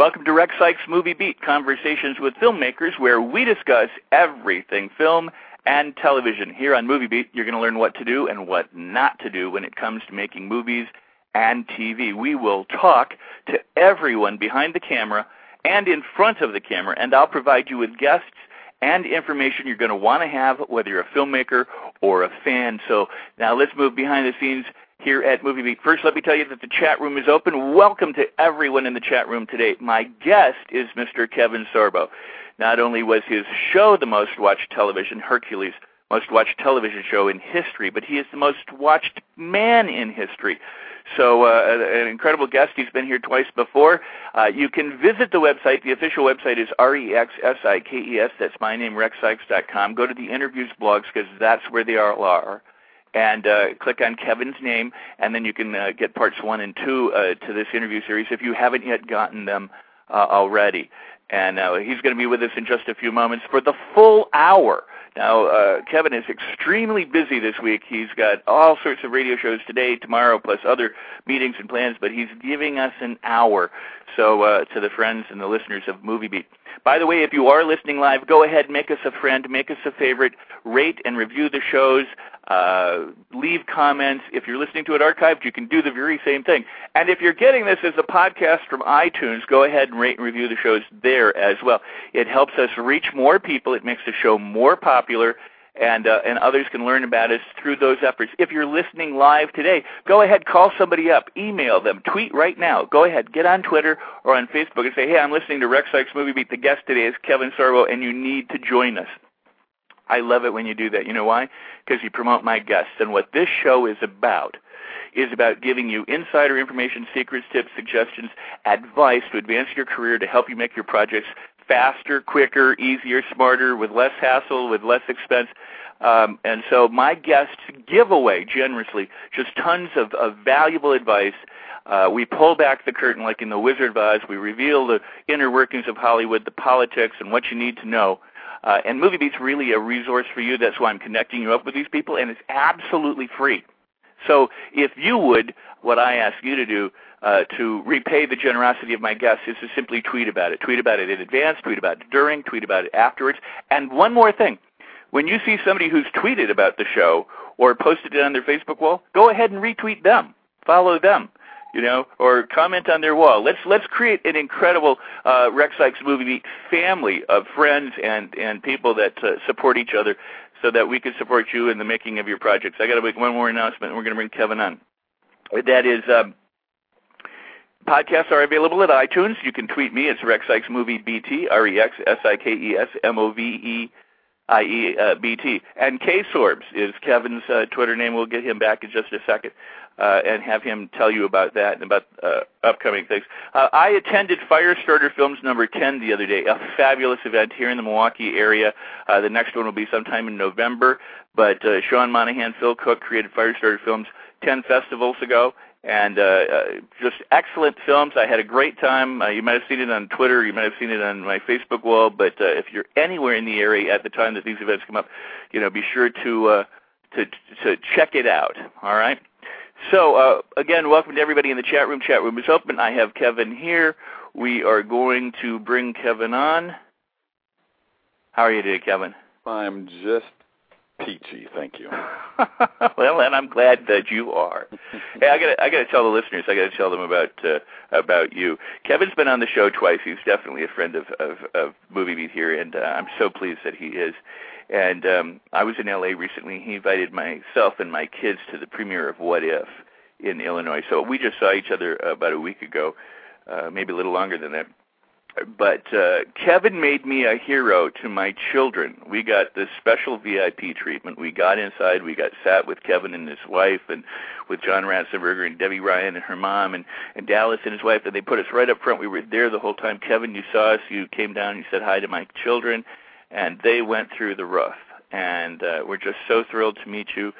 Welcome to Rex Sikes Movie Beat, conversations with filmmakers where we discuss everything film and television. Here on Movie Beat, you're going to learn what to do and what not to do when it comes to making movies and TV. We will talk to everyone behind the camera and in front of the camera, and I'll provide you with guests and information you're going to want to have, whether you're a filmmaker or a fan. So now let's move behind the scenes here at Movie Beat. First, let me tell you that the chat room is open. Welcome to everyone in the chat room today. My guest is Mr. Kevin Sorbo. Not only was his show the most watched television, Hercules, most watched television show in history, but he is the most watched man in history. So, uh, an incredible guest. He's been here twice before. Uh, you can visit the website. The official website is R-E-X-S-I-K-E-S. That's my name, RexSikes.com. Go to the interviews blogs because that's where they all are and uh, click on Kevin's name, and then you can uh, get parts one and two uh, to this interview series if you haven't yet gotten them uh, already. And uh, he's going to be with us in just a few moments for the full hour. Now, uh, Kevin is extremely busy this week. He's got all sorts of radio shows today, tomorrow, plus other meetings and plans, but he's giving us an hour. So, to the friends and the listeners of Movie Beat. By the way, if you are listening live, go ahead, make us a friend, make us a favorite, rate and review the shows, uh, leave comments. If you're listening to it archived, you can do the very same thing. And if you're getting this as a podcast from iTunes, go ahead and rate and review the shows there as well. It helps us reach more people. It makes the show more popular. And, uh, and others can learn about us through those efforts. If you're listening live today, go ahead, call somebody up, email them, tweet right now. Go ahead, get on Twitter or on Facebook and say, hey, I'm listening to Rex Sikes Movie Beat. The guest today is Kevin Sorbo, and you need to join us. I love it when you do that. You know why? Because you promote my guests. And what this show is about is about giving you insider information, secrets, tips, suggestions, advice to advance your career to help you make your projects faster, quicker, easier, smarter, with less hassle, with less expense. Um, and so my guests give away generously just tons of, of valuable advice. Uh, we pull back the curtain like in The Wizard of Oz. We reveal the inner workings of Hollywood, the politics, and what you need to know. Uh, and Movie Beat's really a resource for you. That's why I'm connecting you up with these people, and it's absolutely free. So if you would, what I ask you to do uh, to repay the generosity of my guests is to simply tweet about it. Tweet about it in advance, tweet about it during, tweet about it afterwards. And one more thing. When you see somebody who's tweeted about the show or posted it on their Facebook wall, go ahead and retweet them. Follow them you know, or comment on their wall. Let's let's create an incredible uh, Rex Sikes movie family of friends and and people that uh, support each other, so that we can support you in the making of your projects. I got to make one more announcement. and We're going to bring Kevin on. That is. Um, Podcasts are available at iTunes. You can tweet me. It's Rex Sikes Movie BT, R E X S I K E S M O V E I E uh, B T. And K Sorbs is Kevin's uh, Twitter name. We'll get him back in just a second uh, and have him tell you about that and about uh, upcoming things. Uh, I attended Firestarter Films number 10 the other day, a fabulous event here in the Milwaukee area. Uh, the next one will be sometime in November, but uh, Sean Monahan, Phil Cook created Firestarter Films 10 festivals ago, and uh, uh, just excellent films. I had a great time. Uh, you might have seen it on Twitter, you might have seen it on my Facebook wall, but uh, if you're anywhere in the area at the time that these events come up, you know, be sure to uh, to to check it out. All right. So uh, again, welcome to everybody in the chat room. Chat room is open. I have Kevin here. We are going to bring Kevin on. How are you today, Kevin? I'm just peachy, thank you. well, and I'm glad that you are. hey, I got I got to tell the listeners, I got to tell them about uh, about you. Kevin's been on the show twice. He's definitely a friend of of, of Movie Beat here, and uh, I'm so pleased that he is. And um, I was in LA recently. He invited myself and my kids to the premiere of What If in Illinois. So we just saw each other about a week ago, uh, maybe a little longer than that. but uh, Kevin made me a hero to my children. We got this special VIP treatment. We got inside. We got sat with Kevin and his wife, and with John Ratzenberger and Debby Ryan and her mom, and and Dallas and his wife. And they put us right up front. We were there the whole time. Kevin, you saw us. You came down. You said hi to my children, and they went through the roof. And uh, we're just so thrilled to meet you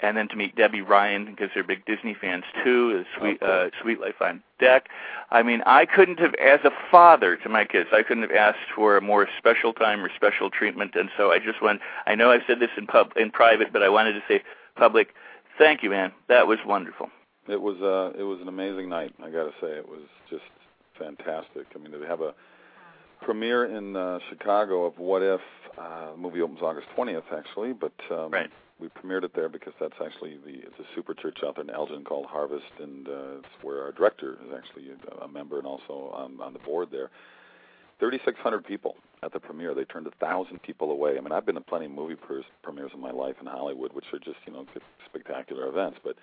and then to meet Debby Ryan because they're big Disney fans too. Sweet uh, Suite Life on Deck. I mean, I couldn't have, as a father to my kids, I couldn't have asked for a more special time or special treatment. And so I just went. I know I've said this in pub in private, but I wanted to say public. Thank you, man. That was wonderful. It was uh, it was an amazing night. I got to say, it was just fantastic. I mean, to have a premiere in uh, Chicago of What If. Uh, the movie opens August 20th, actually, but um, right we premiered it there because that's actually the it's a super church out there in Elgin called Harvest, and uh, it's where our director is actually a, a member and also on, on the board there. 3,600 people at the premiere. They turned a thousand people away. I mean, I've been to plenty of movie pre- premieres in my life in Hollywood, which are just you know spectacular events, but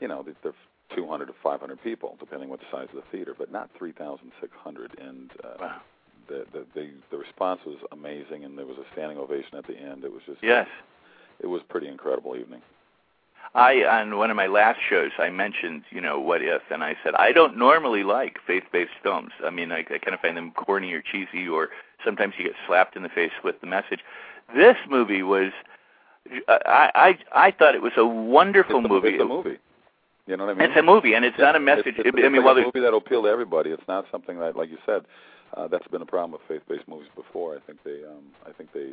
you know they're 200 to 500 people, depending what the size of the theater, but not 3,600. And uh, wow. The, the the the response was amazing, and there was a standing ovation at the end. It was just yes it was pretty incredible evening. I on one of my last shows I mentioned you know what if and I said I don't normally like faith-based films. I mean I, I kind of find them corny or cheesy or sometimes you get slapped in the face with the message. This movie was uh, I I I thought it was a wonderful it's a, movie. It's a movie. You know what I mean? It's a movie, and it's yeah, not a message. It's, it's, I mean, like well, a movie that'll appeal to everybody. It's not something that, like you said, uh, that's been a problem with faith-based movies before. I think they, um, I think they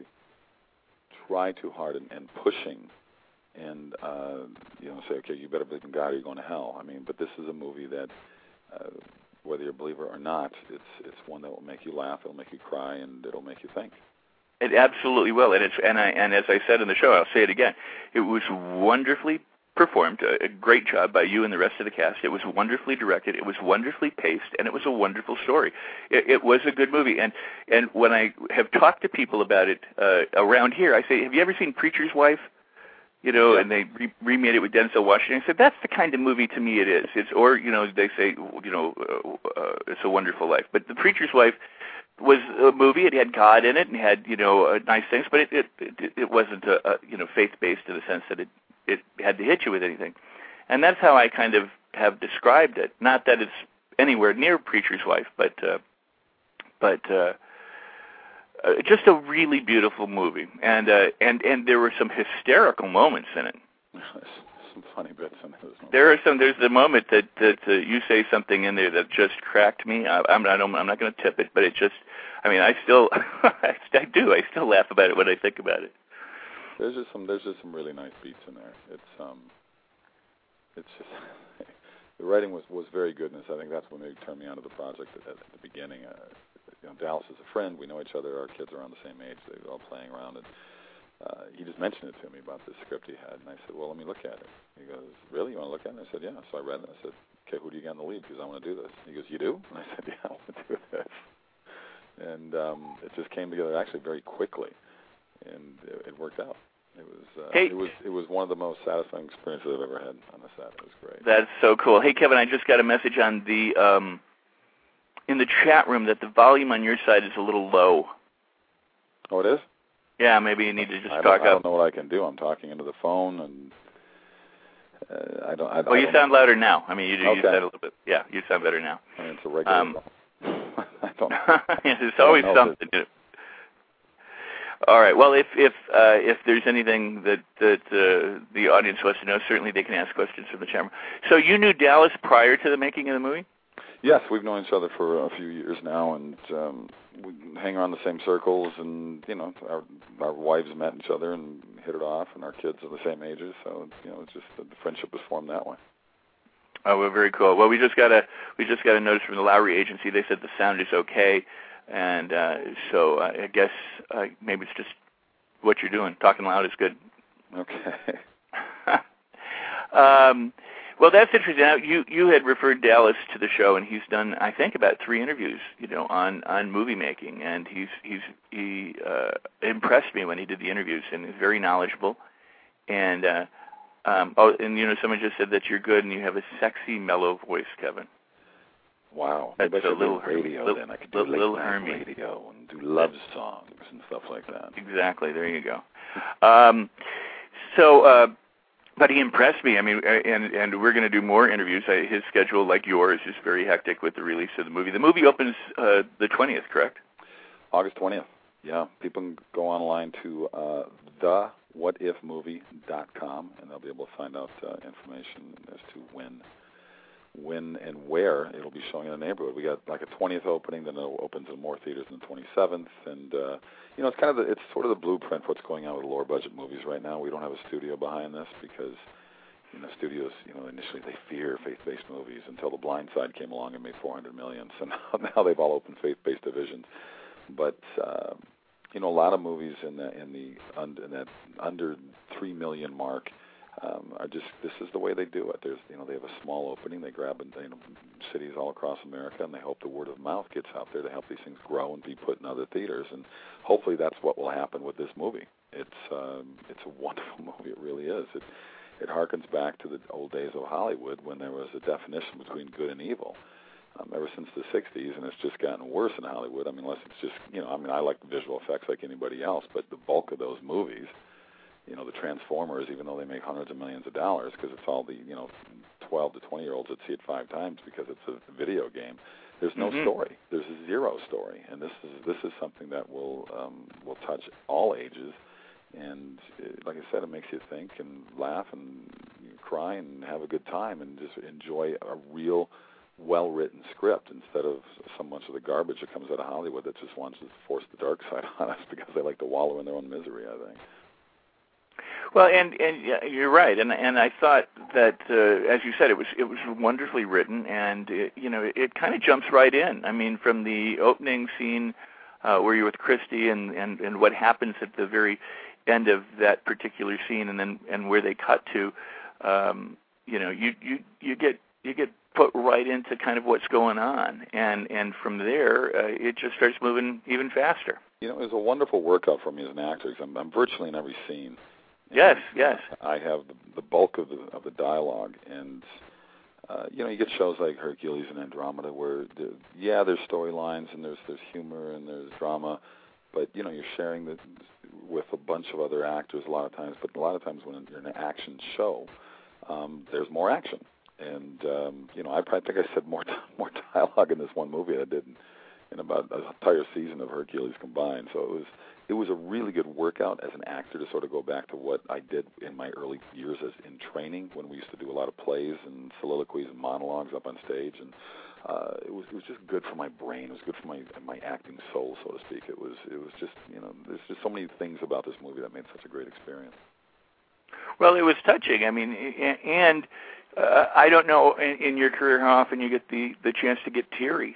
try too hard and, and pushing and uh, you know say, okay, you better believe in God, or you're going to hell. I mean, but this is a movie that, uh, whether you're a believer or not, it's it's one that will make you laugh, it'll make you cry, and it'll make you think. It absolutely will, and it's and I and as I said in the show, I'll say it again. It was wonderfully performed, a, great job by you and the rest of the cast. It was wonderfully directed, it was wonderfully paced, and it was a wonderful story. It, it was a good movie, and and when I have talked to people about it uh, around here, I say, "Have you ever seen Preacher's Wife?" You know, yeah. and they re- remade it with Denzel Washington. I said, "That's the kind of movie to me it is." It's or you know they say, you know, uh, uh, it's a Wonderful Life, but The Preacher's Wife was a movie. It had God in it and had you know uh, nice things, but it it it, it wasn't a, a you know faith based in the sense that it it had to hit you with anything. And that's how I kind of have described it. Not that it's anywhere near Preacher's Wife, but uh, but uh, uh, just a really beautiful movie. And uh, and and there were some hysterical moments in it. some funny bits in it. There are some. There's the moment that that uh, you say something in there that just cracked me. I, I'm I don't, I'm not going to tip it, but it just. I mean, I still I do. I still laugh about it when I think about it. There's just some there's just some really nice beats in there. It's um it's just the writing was was very good, and I think that's what maybe turned me onto the project at, at the beginning. Uh, you know, Dallas is a friend. We know each other. Our kids are around the same age. They were all playing around, and uh, he just mentioned it to me about this script he had, and I said, "Well, let me look at it." He goes, "Really? You want to look at it?" I said, "Yeah." So I read it. And I said, "Okay, who do you got in the lead? Because I want to do this." He goes, "You do?" And I said, "Yeah, I want to do this." And um, it just came together actually very quickly, and it, it worked out. It was uh, hey, it was it was one of the most satisfying experiences I've ever had on the set. It was great. That's so cool. Hey Kevin, I just got a message on the um in the chat room that the volume on your side is a little low. Oh, it is. Yeah, maybe you need to just I talk don't, I don't know what I can do. I'm talking into the phone, and uh, I don't. I, well, I you don't sound louder now. I mean, you, okay. you sound a little bit. Yeah, you sound better now. I mean, it's a regular. Um, I don't. There's always know something. Know. All right. Well, if if uh, if there's anything that that uh, the audience wants to know, certainly they can ask questions from the camera. So you knew Dallas prior to the making of the movie? Yes, we've known each other for a few years now, and um, we hang around the same circles. And you know, our our wives met each other and hit it off, and our kids are the same ages. So you know, it's just the friendship was formed that way. Oh, well, very cool. Well, we just got a we just got a notice from the Lowry agency. They said the sound is okay, and uh, so uh, I guess uh, maybe it's just what you're doing. Talking loud is good. Okay. um, well, that's interesting. Now, you you had referred Dallas to the show, and he's done I think about three interviews, you know, on on movie making, and he's he's he uh, impressed me when he did the interviews, and he's very knowledgeable, and. uh um, oh, and you know, someone just said that you're good and you have a sexy, mellow voice, Kevin. Wow, That's I a little radio. little- then I could do little- little Hermie. radio and do love songs and stuff like that. Exactly. There you go. Um, so, uh, but he impressed me. I mean, uh, and and we're going to do more interviews. I, his schedule, like yours, is very hectic with the release of the movie. The movie opens uh, the twentieth, correct? August twentieth. Yeah, people can go online to uh, thewhatifmovie.com and they'll be able to find out uh, information as to when, when and where it'll be showing in the neighborhood. We got like a twentieth opening, then it opens in more theaters on the twenty seventh, and uh, you know it's kind of the, it's sort of the blueprint for what's going on with lower budget movies right now. We don't have a studio behind this because you know, studios, you know, initially they fear faith-based movies until The Blind Side came along and made 400 million. So now, now they've all opened faith-based divisions. But uh, you know, a lot of movies in the in the under in that under three million mark um, are just this is the way they do it. There's you know they have a small opening, they grab you know cities all across America, and they hope the word of mouth gets out there to help these things grow and be put in other theaters. And hopefully that's what will happen with this movie. It's um, it's a wonderful movie. It really is. It it harkens back to the old days of Hollywood when there was a definition between good and evil. Um, ever since the '60s, and it's just gotten worse in Hollywood. I mean, unless it's just you know, I mean, I like visual effects like anybody else, but the bulk of those movies, you know, the Transformers, even though they make hundreds of millions of dollars, because it's all the you know, 12 to 20 year olds that see it five times because it's a video game. There's no Mhm. story. There's a zero story, and this is this is something that will um, will touch all ages and it, like I said, it makes you think and laugh and cry and have a good time and just enjoy a real, well-written script instead of so much of the garbage that comes out of Hollywood that just wants to force the dark side on us because they like to wallow in their own misery. I think. Well, and and you're right, and and I thought that uh, as you said, it was it was wonderfully written, and it, you know it, it kind of jumps right in. I mean, from the opening scene uh, where you're with Kristy, and and and what happens at the very end of that particular scene, and then and where they cut to, um, you know, you you you get you get put right into kind of what's going on, and and from there uh, it just starts moving even faster. You know, it was a wonderful workout for me as an actor. I'm, I'm virtually in every scene. Yes, yes. I have the, the bulk of the of the dialogue, and uh, you know, you get shows like Hercules and Andromeda where, the, yeah, there's storylines and there's there's humor and there's drama, but you know, you're sharing the with a bunch of other actors a lot of times. But a lot of times when you're in an action show, um, there's more action, and um, you know, I probably think I said more more dialogue in this one movie than I did in, in about an entire season of Hercules combined. So it was it was a really good workout as an actor to sort of go back to what I did in my early years as in training when we used to do a lot of plays and soliloquies and monologues up on stage and uh it was it was just good for my brain it was good for my my acting soul so to speak it was it was just you know there's just so many things about this movie that made such a great experience Well, it was touching. I mean, and uh, I don't know in, in your career how often you get the the chance to get teary.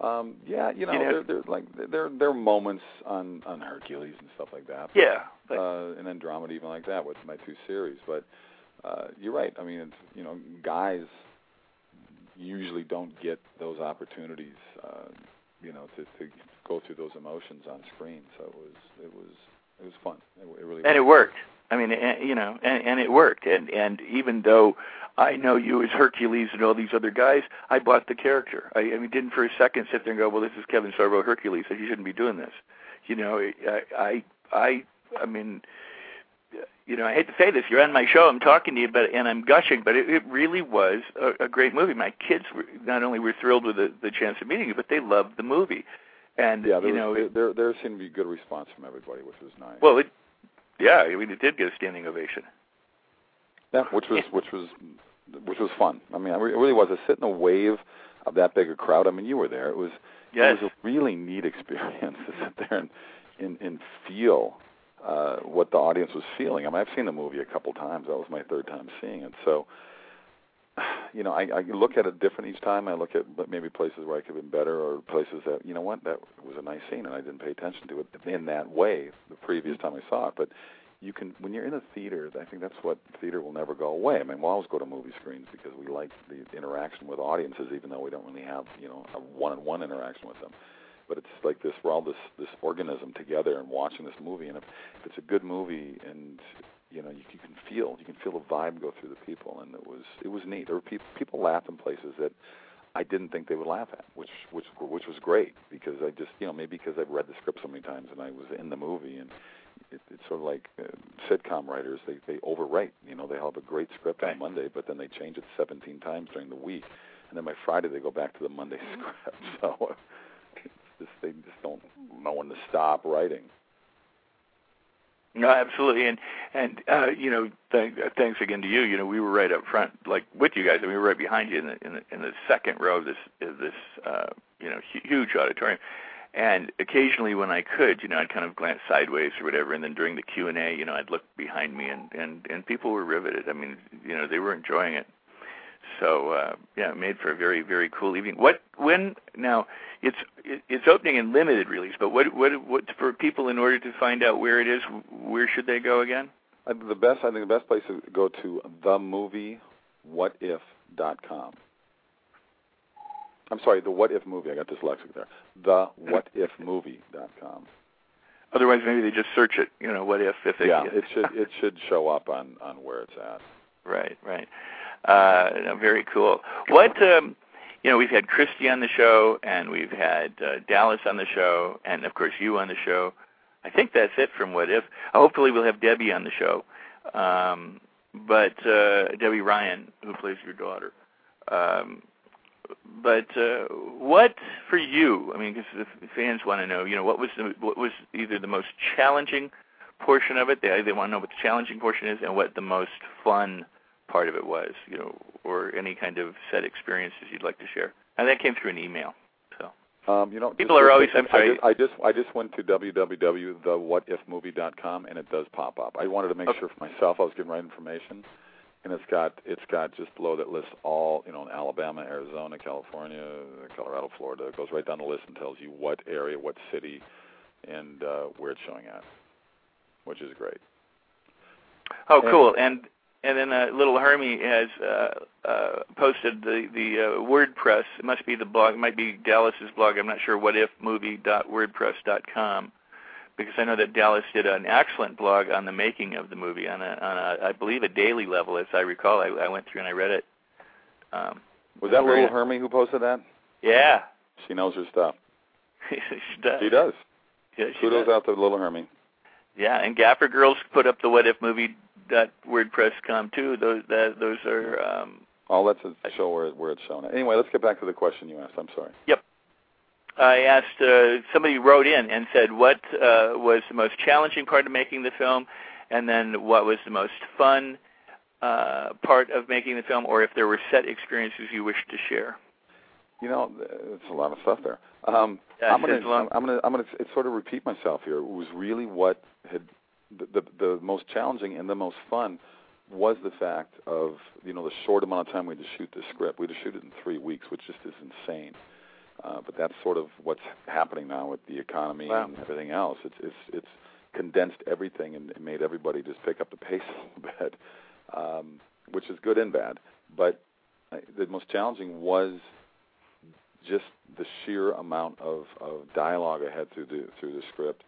Um yeah you know, You know- there there like there there are moments on on Hercules and stuff like that Yeah, but uh, and Andromeda even like that with my two series. But uh, you're right. I mean, it's, you know, guys usually don't get those opportunities, uh, you know, to, to go through those emotions on screen. So it was it was it was fun. It, it really and it was. worked. I mean, and, you know, and, and it worked. And and even though I know you as Hercules and all these other guys, I bought the character. I, I mean, didn't for a second sit there and go, "Well, this is Kevin Sorbo Hercules, so you shouldn't be doing this." You know, I I I, I mean. You know, I hate to say this. You're on my show. I'm talking to you, but and I'm gushing. But it, it really was a, a great movie. My kids were, not only were thrilled with the, the chance of meeting you, but they loved the movie. And Yeah, there you know, there, there there seemed to be a good response from everybody, which was nice. well, it, yeah, I mean, it did get a standing ovation. Yeah, which was which was which was fun. I mean, it really was. To sit in a wave of that big a crowd. I mean, you were there. It was Yes. it was a really neat experience to sit there and and, and feel uh, what the audience was feeling. I mean, I've seen the movie a couple times. That was my third time seeing it. So, you know, I, I look at it different each time. I look at maybe places where I could have been better, or places that you know what that was a nice scene and I didn't pay attention to it in that way the previous time I saw it. But you can when you're in a theater, I think that's what theater will never go away. I mean, we'll always go to movie screens because we like the interaction with audiences, even though we don't really have you know a one-on-one interaction with them. But it's like this we're all this this organism together and watching this movie, and if, if it's a good movie and you know you, you can feel you can feel the vibe go through the people, and it was it was neat. There were people people laughed in places that I didn't think they would laugh at, which which which was great because I just you know maybe because I've read the script so many times and I was in the movie and it, it's sort of like uh, sitcom writers they they overwrite you know they have a great script right. on Monday but then they change it 17 times during the week and then by Friday they go back to the Monday script so it's just they just don't know when to stop writing. No, absolutely, and and uh, you know, th- thanks again to you. You know, we were right up front, like with you guys. Mean, we were right behind you in the in the, in the second row of this of this uh, you know huge auditorium. And occasionally, when I could, you know, I'd kind of glance sideways or whatever, and then during the Q and A, you know, I'd look behind me, and and and people were riveted. I mean, you know, they were enjoying it. So uh, yeah, made for a very very cool evening. What when now it's it's opening in limited release, but what what what for people in order to find out where it is, where should they go again? I, the best I think the best place to go to the movie whatif.com. I'm sorry, the What If movie. I got dyslexic there. The whatifmovie.com. Otherwise, maybe they just search it. You know, what if if they yeah, it should it should show up on on where it's at. Right, right. Uh, very cool. What um, you know, we've had Kristy on the show, and we've had uh, Dallas on the show, and of course you on the show. I think that's it from What If. Hopefully, we'll have Debby on the show. Um, but uh, Debby Ryan, who plays your daughter. Um, but uh, what for you? I mean, because the fans want to know, you know, what was the, what was either the most challenging portion of it? They they want to know what the challenging portion is, and what the most fun part of it was, you know, or any kind of set experiences you'd like to share. And that came through an email. So um, you know, people are always. I'm sorry. I just, I just I just went to www.thewhatifmovie.com and it does pop up. I wanted to make okay. sure for myself I was getting right information, and it's got it's got just below that lists all you know in Alabama, Arizona, California, Colorado, Florida. It goes right down the list and tells you what area, what city, and uh, where it's showing at, which is great. Oh, cool! And and then uh, Little Hermie has uh, uh, posted the the uh, WordPress. It must be the blog. It might be Dallas's blog. I'm not sure. What if movie.wordpress.com, because I know that Dallas did an excellent blog on the making of the movie on a on a I believe a daily level, as I recall. I, I went through and I read it. Um, Was that Little Hermie who posted that? Yeah. She knows her stuff. she does. She does. Yeah, she Kudos does. out to Little Hermie. Yeah, and Gaffer Girls put up the What If movie dot WordPress.com too. Those that those are. Um, oh, that's a show where where it's shown. Anyway, let's get back to the question you asked. I'm sorry. Yep. I asked uh, somebody wrote in and said what uh, was the most challenging part of making the film, and then what was the most fun uh, part of making the film, or if there were set experiences you wish to share. You know, it's a lot of stuff there. Um, I'm gonna, I'm gonna, I'm gonna sort of repeat myself here. It was really what had the, the the most challenging and the most fun was the fact of you know the short amount of time we had to shoot the script. We had to shoot it in three weeks, which just is insane. Uh, but that's sort of what's happening now with the economy wow. and everything else. It's it's it's condensed everything and made everybody just pick up the pace a little bit, um, which is good and bad. But uh, the most challenging was just the sheer amount of, of dialogue I had through the through the script,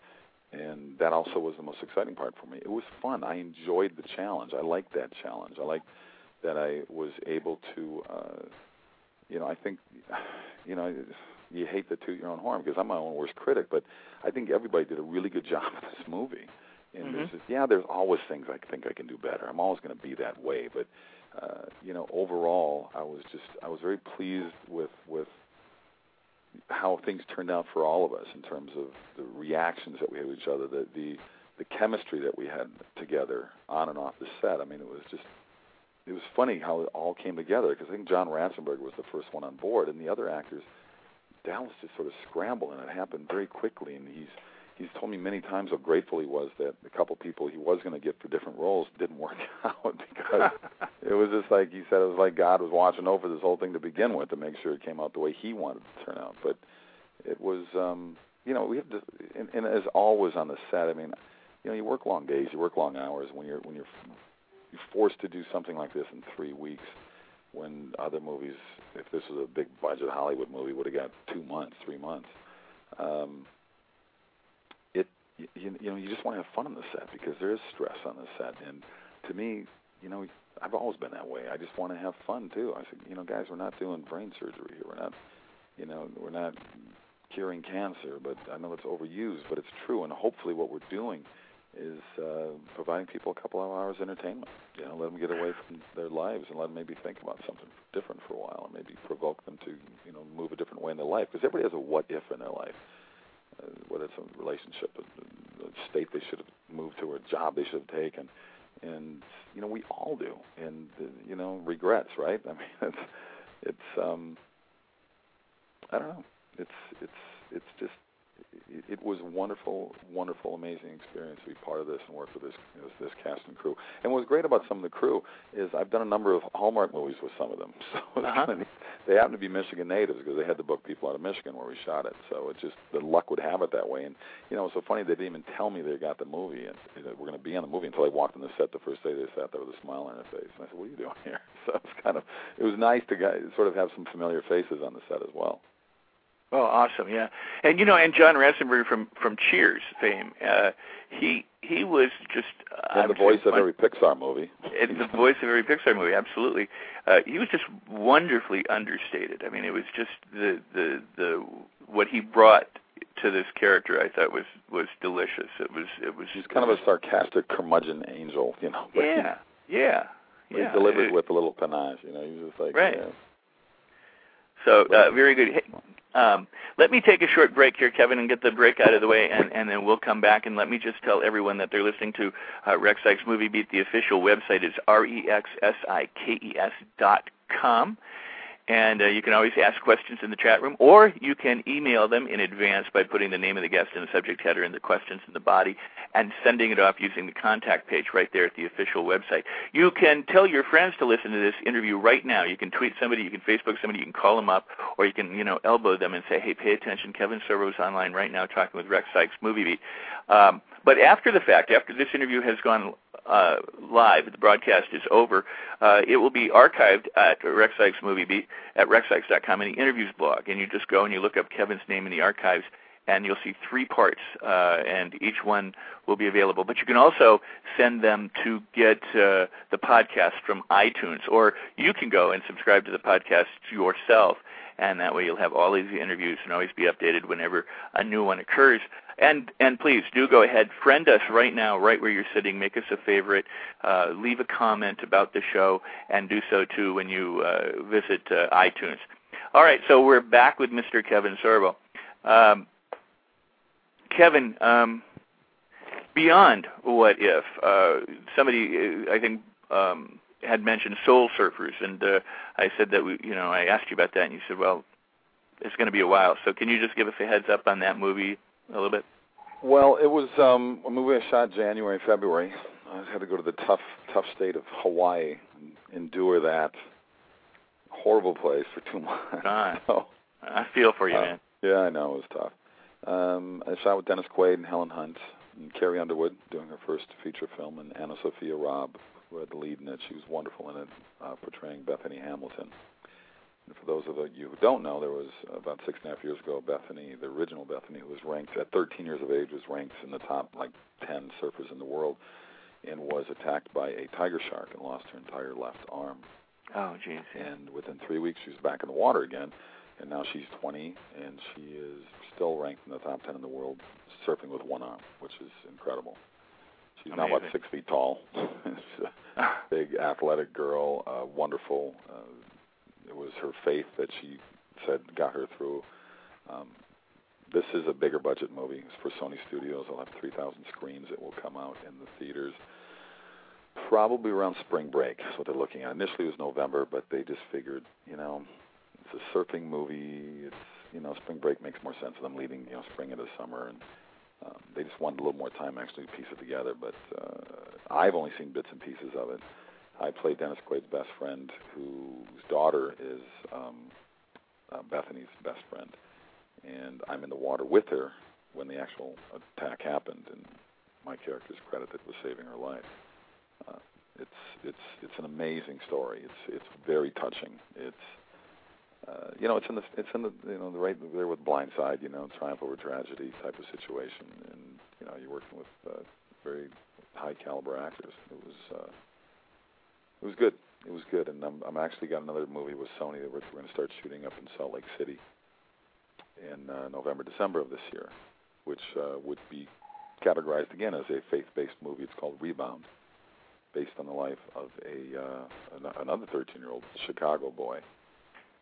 and that also was the most exciting part for me. It was fun. I enjoyed the challenge. I liked that challenge. I liked that I was able to, uh, you know, I think, you know, you hate to toot your own horn because I'm my own worst critic, but I think everybody did a really good job with this movie. And mm-hmm. there's just, yeah, there's always things I think I can do better. I'm always going to be that way, but uh, you know, overall, I was just I was very pleased with with how things turned out for all of us in terms of the reactions that we had with each other, the the the chemistry that we had together on and off the set. I mean, it was just it was funny how it all came together because I think John Ratzenberger was the first one on board, and the other actors, Dallas just sort of scrambled, and it happened very quickly. And he's he's told me many times how grateful he was that the couple people he was going to get for different roles didn't work out because it was just like he said it was like God was watching over this whole thing to begin with to make sure it came out the way he wanted it to turn out. But it was um you know we have to and, and as always on the set I mean you know you work long days you work long hours when you're when you're you're forced to do something like this in three weeks when other movies if this was a big budget Hollywood movie would have got two months three months um you, you know you just want to have fun on the set because there is stress on the set and to me you know I've always been that way. I just want to have fun too. I said, you know, guys, we're not doing brain surgery here. We're not, you know, we're not curing cancer. But I know it's overused, but it's true. And hopefully, what we're doing is uh, providing people a couple of hours entertainment. You know, let them get away from their lives and let them maybe think about something different for a while, and maybe provoke them to, you know, move a different way in their life. Because everybody has a what if in their life. Whether it's a relationship, a, a state they should have moved to, or a job they should have taken, and you know we all do, and uh, you know regrets, right? I mean, it's it's um, I don't know, it's it's it's just it, it was a wonderful, wonderful, amazing experience to be part of this and work with this know, this cast and crew. And what's great about some of the crew is I've done a number of Hallmark movies with some of them. So uh-huh. they happen to be Michigan natives because they had to book people out of Michigan where we shot it. So it just the luck would have it that way. And you know, it's so funny they didn't even tell me they got the movie and you know, we're going to be on the movie until I walked on the set the first day. They sat there with a smile on their face, and I said, "What are you doing here?" So it's kind of it was nice to sort of have some familiar faces on the set as well. Oh, awesome! Yeah, and you know, and John Ratzenberger from from Cheers fame, uh, he he was just uh, and the voice of every Pixar movie. And the voice of every Pixar movie, absolutely. Uh, he was just wonderfully understated. I mean, it was just the the the what he brought to this character. I thought was was delicious. It was it was. He's kind of a sarcastic curmudgeon angel, you know. Yeah, he, yeah, yeah. He delivered it, with a little panache, you know. He was just like right. Yeah. So uh, very good. Hey, um, let me take a short break here, Kevin, and get the break out of the way, and, and then we'll come back. And let me just tell everyone that they're listening to uh, Rex Sikes Movie Beat. The official website is r e x s i k e s dot com. And uh, you can always ask questions in the chat room, or you can email them in advance by putting the name of the guest in the subject header and the questions in the body and sending it off using the contact page right there at the official website. You can tell your friends to listen to this interview right now. You can tweet somebody, you can Facebook somebody, you can call them up, or you can, you know, elbow them and say, hey, pay attention. Kevin Sorbo's online right now talking with Rex Sikes, Movie Beat. Um, but after the fact, after this interview has gone uh, live, the broadcast is over, uh, it will be archived at Rex Sikes Movie Beat at rexsikes.com in the interviews blog. And you just go and you look up Kevin's name in the archives, and you'll see three parts, uh, and each one will be available. But you can also send them to get uh, the podcast from iTunes, or you can go and subscribe to the podcast yourself and that way you'll have all these interviews and always be updated whenever a new one occurs. And and please do go ahead, friend us right now, right where you're sitting. Make us a favorite. Uh, leave a comment about the show, and do so too when you uh, visit uh, iTunes. All right, so we're back with Mr. Kevin Sorbo. Um, Kevin, um, beyond what if uh, somebody, I think. Um, had mentioned Soul Surfers, and uh, I said that we, you know, I asked you about that, and you said, well, it's going to be a while. So can you just give us a heads up on that movie a little bit? Well, it was um, a movie I shot January, February. I had to go to the tough, tough state of Hawaii, and endure that horrible place for two months. So, I feel for you, uh, man. Yeah, I know it was tough. Um, I shot with Dennis Quaid and Helen Hunt and Carrie Underwood doing her first feature film, and AnnaSophia Robb who had the lead in it. She was wonderful in it, uh, portraying Bethany Hamilton. And for those of you who don't know, there was about six and a half years ago, Bethany, the original Bethany, who was ranked at 13 years of age, was ranked in the top like 10 surfers in the world, and was attacked by a tiger shark and lost her entire left arm. Oh, jeez. And within three weeks, she was back in the water again, and now she's 20, and she is still ranked in the top 10 in the world, surfing with one arm, which is incredible. She's Amazing. now about six feet tall. She's a big athletic girl, uh, wonderful. Uh, it was her faith that she said got her through. Um, this is a bigger budget movie. It's for Sony Studios. I'll have 3,000 screens. It will come out in the theaters probably around spring break. That's what they're looking at. Initially, it was November, but they just figured, you know, it's a surfing movie. It's you know, spring break makes more sense. Them leaving, you know, spring into summer, and um, they just wanted a little more time actually to piece it together. But uh, I've only seen bits and pieces of it. I play Dennis Quaid's best friend, whose daughter is um, uh, Bethany's best friend, and I'm in the water with her when the actual attack happened, and my character's credited with saving her life. Uh, it's it's it's an amazing story. It's it's very touching. It's uh, you know, it's in the it's in the you know the right there with Blindside, you know, triumph over tragedy type of situation, and you know, you're working with uh, very high caliber actors. It was uh, it was good. It was good, and I'm I'm actually got another movie with Sony that we're, we're going to start shooting up in Salt Lake City in uh, November December of this year, which uh, would be categorized again as a faith-based movie. It's called Rebound, based on the life of a uh, another 13-year-old Chicago boy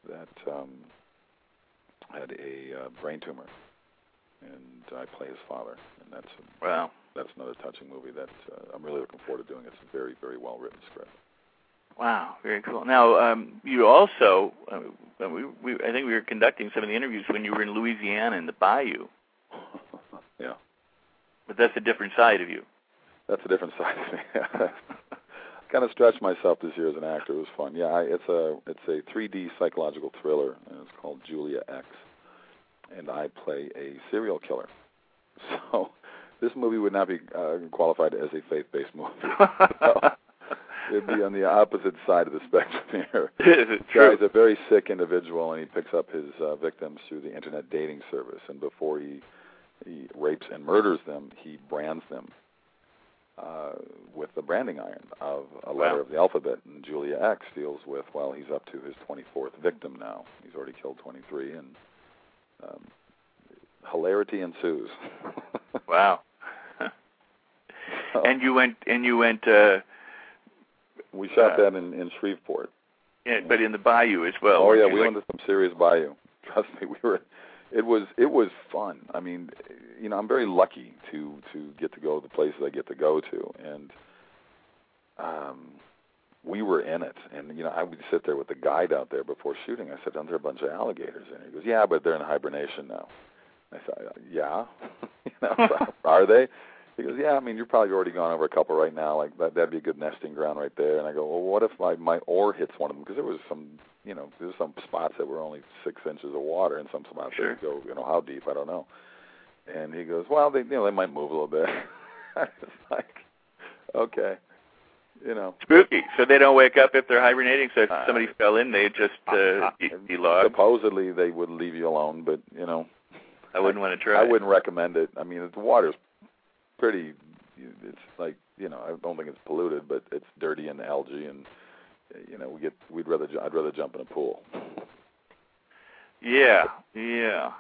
that um, had a uh, brain tumor, and I play his father, and that's a, wow. That's another touching movie that uh, I'm really looking forward to doing. It's a very, very well written script. Wow, very cool. Now, um, you also, uh, we, we, I think we were conducting some of the interviews when you were in Louisiana in the Bayou. yeah. But that's a different side of you. That's a different side of me. kind of stretched myself this year as an actor. It was fun. Yeah, I, it's a it's a 3D psychological thriller, and it's called Julia X, and I play a serial killer. So this movie would not be uh, qualified as a faith-based movie. so, it'd be on the opposite side of the spectrum here. True. He's a very sick individual, and he picks up his uh, victims through the internet dating service. And before he he rapes and murders them, he brands them uh, with the branding iron of a letter Wow. of the alphabet. And Julia X deals with well, he's up to his 24th victim now. He's already killed 23, and um, hilarity ensues. Wow. and you went and you went uh we shot uh, that in in Shreveport. yeah, but in the Bayou as well. Oh yeah, we Like- went to some serious bayou. Trust me, we were. It was it was fun. I mean, you know, I'm very lucky to to get to go to the places I get to go to, and um, we were in it. And you know, I would sit there with the guide out there before shooting. I said, "Aren't there a bunch of alligators in here?" He goes, "Yeah, but they're in hibernation now." I said, "Uh, "Yeah, you know, are they?" He goes, "Yeah, I mean, you're probably already gone over a couple right now. Like that, that'd be a good nesting ground right there." And I go, "Well, what if my my oar hits one of them? Because there was some, you know, there's some spots that were only six inches of water, and some spots Sure. that go, you know, how deep? I don't know." And he goes, "Well, they, you know, they might move a little bit." I was like, "Okay." You know, spooky. So they don't wake up if they're hibernating. So if Uh, somebody fell in, they just uh, be, be supposedly they would leave you alone, but you know, I wouldn't want to try. I wouldn't recommend it. I mean, the water's pretty. It's like you know, I don't think it's polluted, but it's dirty and algae, and you know, we get. We'd rather. I'd rather jump in a pool. Yeah, yeah.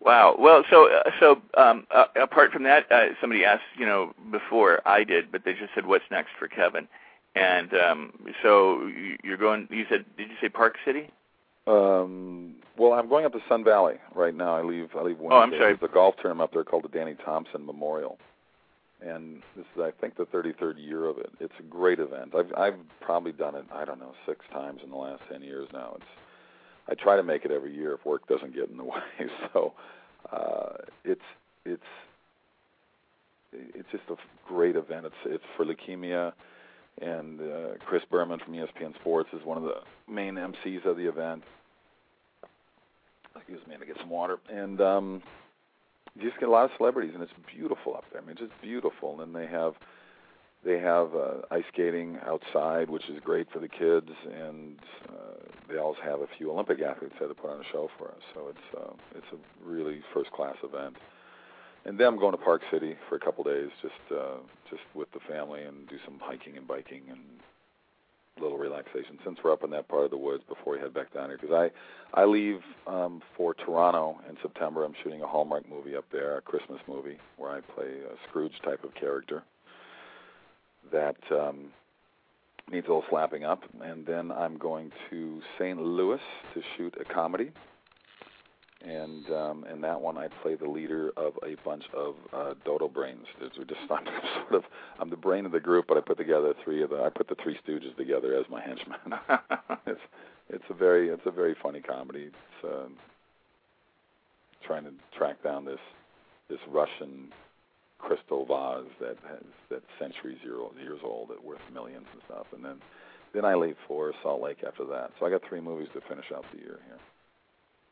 Wow. Well, so uh, so um, uh, apart from that, uh, somebody asked, you know, before I did, but they just said, "What's next for Kevin?" And um, so you- you're going. You said, did you say Park City? Um, well, I'm going up to Sun Valley right now. I leave. I leave Wednesday. Oh, I'm sorry. There's a golf tournament up there called the Danny Thompson Memorial, and this is, I think, the 33rd year of it. It's a great event. I've I've probably done it. I don't know, six times in the last 10 years now. It's I try to make it every year if work doesn't get in the way. So uh, it's it's it's just a great event. It's it's for leukemia, and uh, Chris Berman from ESPN Sports is one of the main MCs of the event. Excuse me, to get some water. And um, you just get a lot of celebrities, and it's beautiful up there. I mean, it's just beautiful. And then they have they have uh, ice skating outside, which is great for the kids, and uh, they also have a few Olympic athletes there to put on a show for us. So it's uh, it's a really first class event. And then I'm going to Park City for a couple days, just uh, just with the family, and do some hiking and biking and little relaxation. Since we're up in that part of the woods, before we head back down here, because I I leave um, for Toronto in September. I'm shooting a Hallmark movie up there, a Christmas movie, where I play a Scrooge type of character that um, needs a little slapping up. And then I'm going to St. Louis to shoot a comedy. And um, in that one, I play the leader of a bunch of uh, dodo brains. There's just I'm sort of I'm the brain of the group, but I put together three of the I put the Three Stooges together as my henchmen. it's it's a very it's a very funny comedy. It's uh, trying to track down this this Russian crystal vase that has that's centuries year old, years old that worth millions and stuff. And then then I leave for Salt Lake after that. So I got three movies to finish out the year here.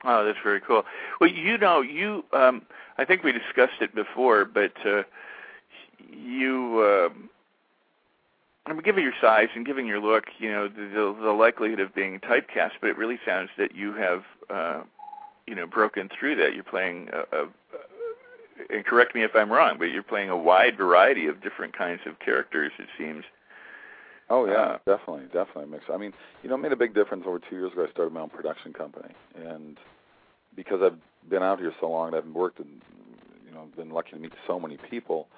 Oh, that's very cool. Well, you know, you um I think we discussed it before, but uh you um I mean, given your size and given your look, you know, the, the likelihood of being typecast, but it really sounds that you have uh you know, broken through that. You're playing a, a and correct me if I'm wrong, but you're playing a wide variety of different kinds of characters it seems. Oh yeah, uh, definitely, definitely mix. I mean, you know, it made a big difference over two years ago. I started my own production company, and because I've been out here so long and I've worked and you know I've been lucky to meet so many people,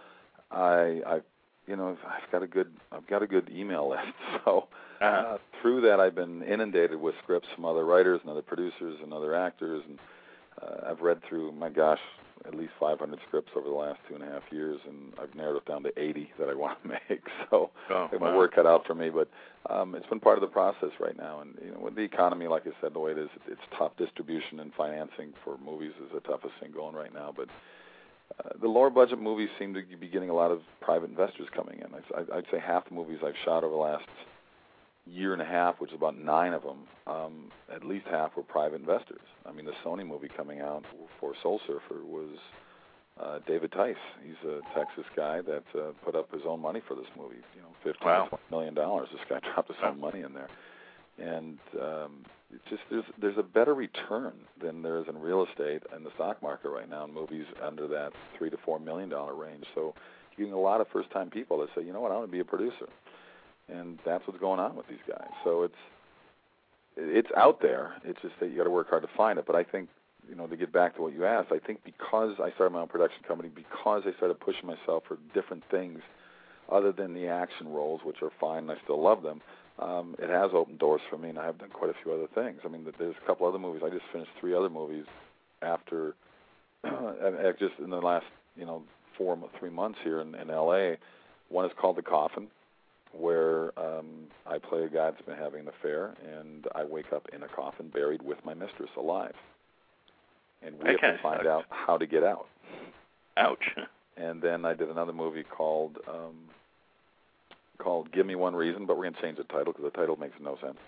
I I you know I've got a good I've got a good email list. So uh-huh. uh, through that, I've been inundated with scripts from other writers and other producers and other actors, and uh, I've read through my gosh at least 500 scripts over the last two and a half years, and I've narrowed it down to 80 that I want to make. So oh, wow. my work cut out for me, but um, it's been part of the process right now. And you know, with the economy, like I said, the way it is, it's tough. Distribution and financing for movies is the toughest thing going right now. But uh, the lower budget movies seem to be getting a lot of private investors coming in. I, I'd say half the movies I've shot over the last year and a half, which is about nine of them, um, at least half were private investors. I mean, the Sony movie coming out for Soul Surfer was uh, David Tice. He's a Texas guy that uh, put up his own money for this movie. You know, fifteen wow. to million dollars. This guy dropped his own money in there, and um, it just there's there's a better return than there is in real estate and the stock market right now in movies under that three to four million dollar range. So, you're getting a lot of first time people that say, you know what, I want to be a producer and that's what's going on with these guys. So it's it's out there. It's just that you got to work hard to find it. But I think you know to get back to what you asked, I think because I started my own production company, because I started pushing myself for different things other than the action roles, which are fine, and I still love them. Um, it has opened doors for me, and I have done quite a few other things. I mean, there's a couple other movies. I just finished three other movies after, just in the last, you know, four, three months here in, in L.A. One is called The Coffin, where um, I play a guy that's been having an affair, and I wake up in a coffin buried with my mistress alive, and we that have to find sucks. out how to get out. Ouch. And then I did another movie called um, called Give Me One Reason, but we're going to change the title because the title makes no sense.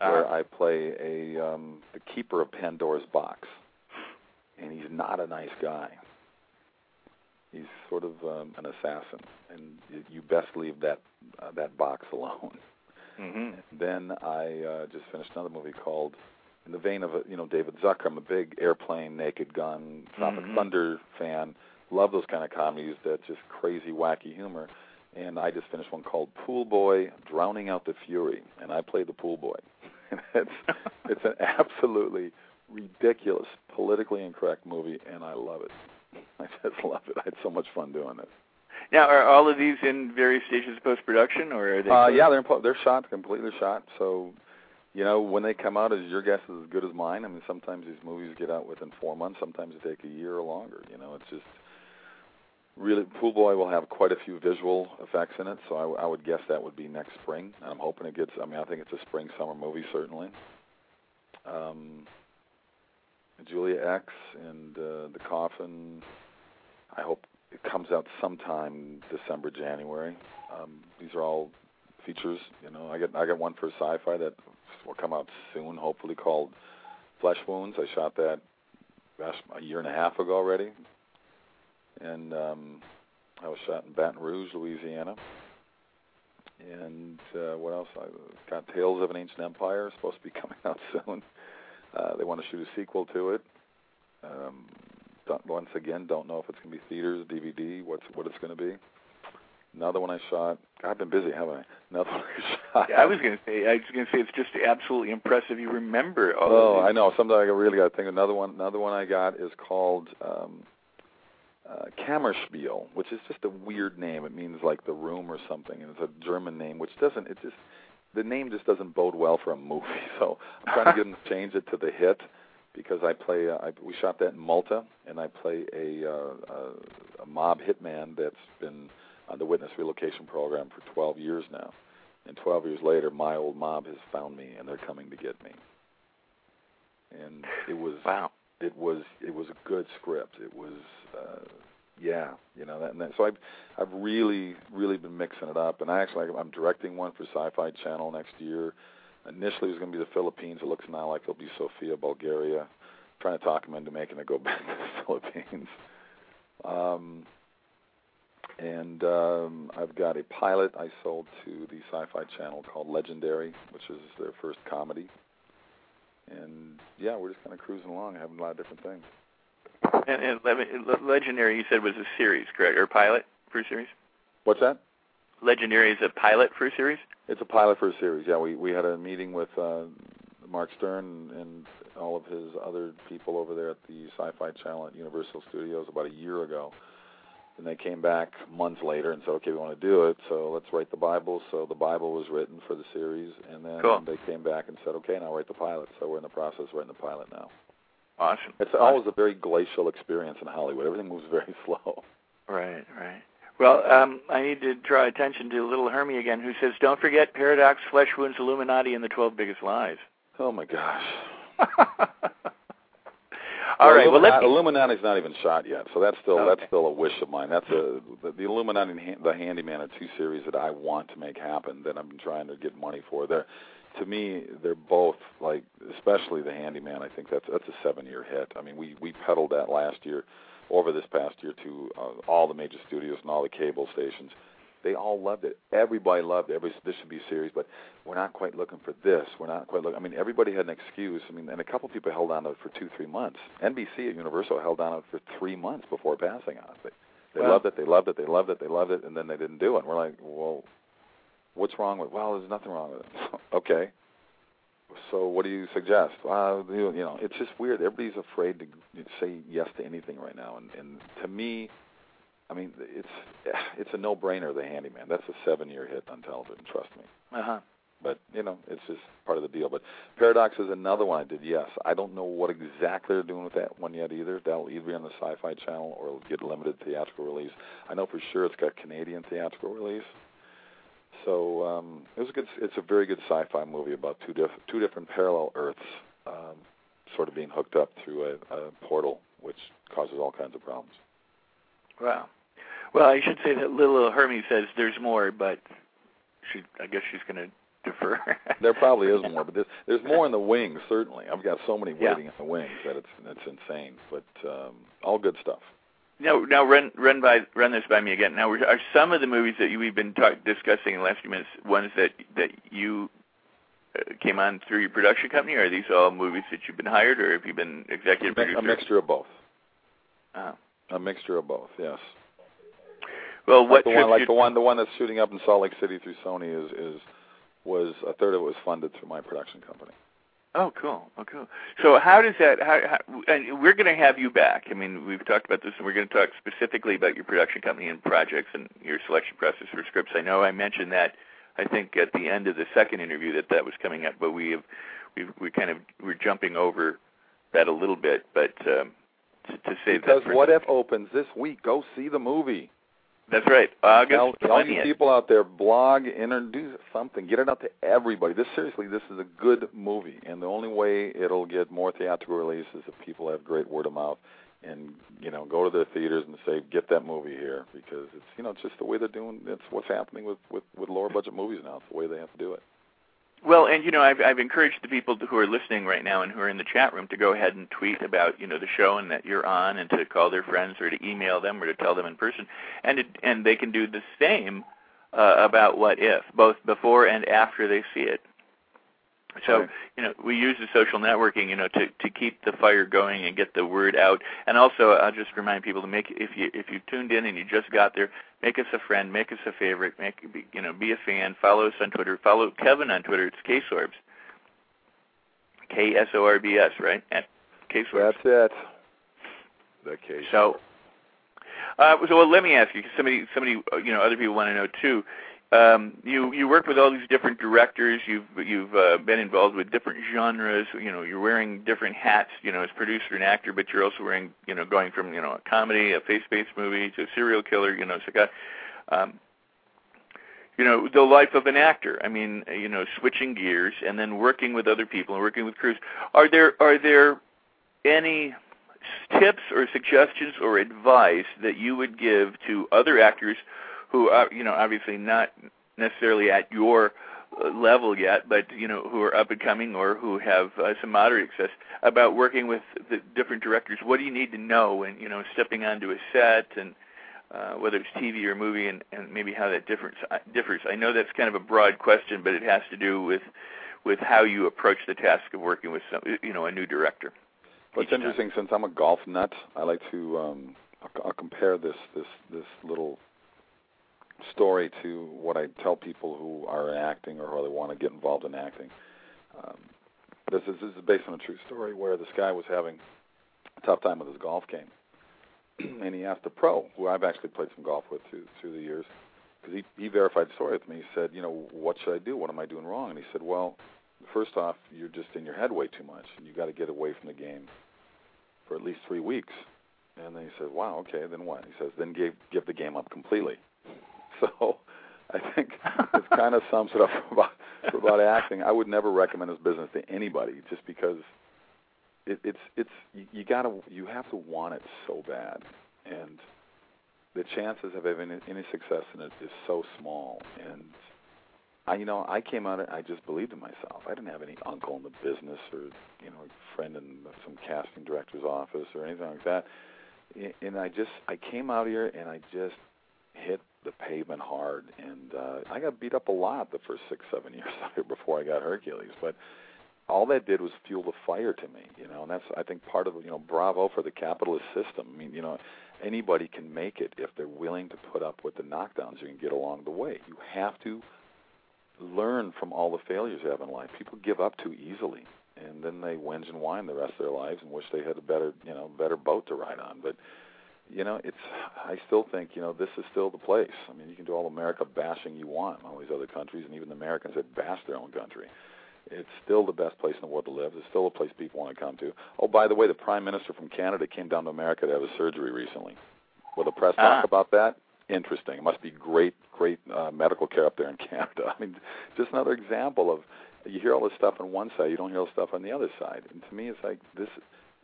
Uh, Where I play a um, the keeper of Pandora's box, and he's not a nice guy. He's sort of um, an assassin, and you, best leave that uh, that box alone. hmm Then I uh, just finished another movie called, in the vein of a, you know David Zucker. I'm a big Airplane, Naked Gun, Tropic Mhm. Thunder fan. Love those kind of comedies that just crazy, wacky humor. And I just finished one called Pool Boy: Drowning Out the Fury, and I played the pool boy. and it's it's an absolutely ridiculous, politically incorrect movie, and I love it. I just love it. I had so much fun doing it. Now, are all of these in various stages of post production, or are they? Uh, yeah, they're in they're shot completely shot. So, you know, when they come out, is your guess is as good as mine. I mean, sometimes these movies get out within four months. Sometimes they take a year or longer. You know, it's just really Pool Boy will have quite a few visual effects in it. So I would guess that would be next spring. And I'm hoping it gets. I mean, I think it's a spring summer movie certainly. Um, Julia X and uh, the Coffin. I hope it comes out sometime December, January. Um, these are all features. You know, I get I got one for sci-fi that will come out soon, hopefully called Flesh Wounds. I shot that gosh, a year and a half ago already, and um, I was shot in Baton Rouge, Louisiana. And uh, what else? I got Tales of an Ancient Empire supposed to be coming out soon. Uh, they want to shoot a sequel to it. Um, don't, once again, don't know if it's going to be theaters, DVD, what's what it's going to be. Another one I shot. I've been busy, haven't I? Another one I shot. Yeah, I was going to say. I was going to say it's just absolutely impressive. You remember all Oh, I know. Sometimes I really got to think. Another one. Another one I got is called um, uh, Kammerspiel, which is just a weird name. It means like the room or something, and it's a German name, which doesn't. It just the name just doesn't bode well for a movie. So I'm trying to get them to change it to the hit because I play. Uh, I, we shot that in Malta, and I play a, uh, a a mob hitman that's been on the witness relocation program for 12 years now. And 12 years later, my old mob has found me, and they're coming to get me. And it was Wow. it was it was a good script. It was uh yeah, you know that, and that, so I've I've really really been mixing it up, and I actually I'm directing one for Sci-Fi Channel next year. Initially, it was going to be the Philippines. It looks now like it'll be Sofia, Bulgaria. trying to talk them into making it go back to the Philippines. Um, and um, I've got a pilot I sold to the Sci-Fi Channel called Legendary, which is their first comedy. And yeah, we're just kind of cruising along, having a lot of different things. And, and Le- Le- Legendary, you said was a series, correct, or pilot for a series? What's that? Legendary is a pilot for a series. It's a pilot for a series. Yeah, we we had a meeting with uh, Mark Stern and all of his other people over there at the Sci-Fi Channel at Universal Studios about a year ago. And they came back months later and said, "Okay, we want to do it, so let's write the Bible." So the Bible was written for the series, and then cool. they came back and said, "Okay, now write the pilot." So we're in the process of writing the pilot now. Awesome. It's awesome. always a very glacial experience in Hollywood. Everything moves very slow. Right, right. Well, um, I need to draw attention to Little Hermie again, who says, "Don't forget Paradox, Flesh Wounds, Illuminati, and the Twelve Biggest Lies." Oh my gosh. All well, right. Well, let me... Illuminati's not even shot yet, so that's still okay. that's still a wish of mine. That's a the, the Illuminati and the Handyman are two series that I want to make happen. That I'm trying to get money for. They're to me, they're both like, especially the Handyman. I think that's that's a seven-year hit. I mean, we we peddled that last year, over this past year to uh, all the major studios and all the cable stations. They all loved it. Everybody loved it. Everybody this should be serious, but we're not quite looking for this. We're not quite looking. I mean, everybody had an excuse. I mean, and a couple people held on to it for two, three months. NBC at Universal held on to it for three months before passing on it. They, they Wow. loved it. They loved it. They loved it. They loved it, and then they didn't do it. And we're like, well, what's wrong with? Well, there's nothing wrong with it. okay. So what do you suggest? Well, you you know, it's just weird. Everybody's afraid to say yes to anything right now, and and to me, I mean, it's it's a no-brainer. The Handyman. That's a seven-year hit on television. Trust me. Uh huh. But you know, it's just part of the deal. But Paradox is another one I did. Yes, I don't know what exactly they're doing with that one yet either. That'll either be on the Sci-Fi Channel or it'll get limited theatrical release. I know for sure it's got Canadian theatrical release. So um, it was a good. It's a very good sci-fi movie about two diff- two different parallel Earths, um, sort of being hooked up through a, a portal, which causes all kinds of problems. Wow. Well, I should say that Little Hermie says there's more, but she, I guess she's going to defer. There probably is more, but there's, there's more in the wings. Certainly, I've got so many Yeah. waiting in the wings that it's it's insane. But um, all good stuff. Now, now run run by run this by me again. Now, are some of the movies that you, we've been talk, discussing in the last few minutes ones that that you uh, came on through your production company, or are these all movies that you've been hired, or have you been executive producer? A mixture of both. Oh. A mixture of both. Yes. Well, Like what the one, like the one, the one that's shooting up in Salt Lake City through Sony is is was a third of it was funded through my production company. Oh, cool. Oh, cool. So, how does that? How, how, and we're going to have you back. I mean, we've talked about this, and we're going to talk specifically about your production company and projects and your selection process for scripts. I know I mentioned that. I think at the end of the second interview that that was coming up, but we have we we kind of we're jumping over that a little bit. But um, to, to save Because that for What If opens this week. Go see the movie. That's right, August Tell, all you twentieth. people out there, blog, introduce something, get it out to everybody. This seriously, this is a good movie, and the only way it'll get more theatrical release is if people have great word of mouth, and you know, go to their theaters and say, get that movie here, because it's you know, it's just the way they're doing. It's what's happening with with with lower budget movies now. It's the way they have to do it. Well, and you know, I've I've encouraged the people who are listening right now and who are in the chat room to go ahead and tweet about you know the show and that you're on, and to call their friends or to email them or to tell them in person, and it, and they can do the same uh, about what if, both before and after they see it. So Right. you know, we use the social networking, you know, to to keep the fire going and get the word out. And also, I'll just remind people to make if you if you tuned in and you just got there, make us a friend, make us a favorite, make you know, be a fan, follow us on Twitter, follow Kevin on Twitter. It's Ksorbs, K S O R B S, right? At Ksorbs. That's it. The case. So, uh, so well, let me ask you, 'cause somebody, somebody, uh, you know, other people want to know too. Um, you you work with all these different directors. You've you've uh, been involved with different genres. You know, you're wearing different hats. You know, as producer and actor, but you're also wearing, you know, going from you know a comedy, a face-based movie to a serial killer. You know, so um, you know, the life of an actor. I mean, you know, switching gears and then working with other people and working with crews. Are there are there any tips or suggestions or advice that you would give to other actors who are, you know, obviously not necessarily at your uh, level yet, but you know, who are up and coming or who have uh, some moderate success about working with the different directors? What do you need to know when you know stepping onto a set and uh, whether it's TV or movie, and, and maybe how that difference uh, differs? I know that's kind of a broad question, but it has to do with with how you approach the task of working with some, you know, a new director. It's each time. interesting, since I'm a golf nut, I like to um, I'll, I'll compare this this this little story to what I tell people who are acting or who they want to get involved in acting. Um, this is this is based on a true story where this guy was having a tough time with his golf game, and he asked a pro who I've actually played some golf with through through the years, because he he verified the story with me. He said, you know, what should I do? What am I doing wrong? And he said, well, first off, you're just in your head way too much, and you got to get away from the game for at least three weeks. And then he said, wow, okay, then what? He says, then give give the game up completely. So I think it kind of sums it up about about acting. I would never recommend this business to anybody just because it, it's it's you, you gotta you have to want it so bad, and the chances of having any success in it is so small. And I, you know, I came out. I just believed in myself. I didn't have any uncle in the business or you know a friend in some casting director's office or anything like that. And I just I came out here and I just hit the pavement hard, and uh, I got beat up a lot the first six, seven years before I got Hercules. But all that did was fuel the fire to me, you know, and that's I think part of you know bravo for the capitalist system. I mean, you know, anybody can make it if they're willing to put up with the knockdowns you can get along the way. You have to learn from all the failures you have in life. People give up too easily, and then they whinge and whine the rest of their lives and wish they had a better, you know, better boat to ride on. But you know, it's I still think, you know, this is still the place. I mean, you can do all America bashing you want in all these other countries and even the Americans that bash their own country. It's still the best place in the world to live. It's still a place people want to come to. Oh, by the way, the Prime Minister from Canada came down to America to have a surgery recently. Will the press talk uh. about that? Interesting. It must be great, great uh, medical care up there in Canada. I mean, just another example of you hear all this stuff on one side, you don't hear all the stuff on the other side. And to me, it's like this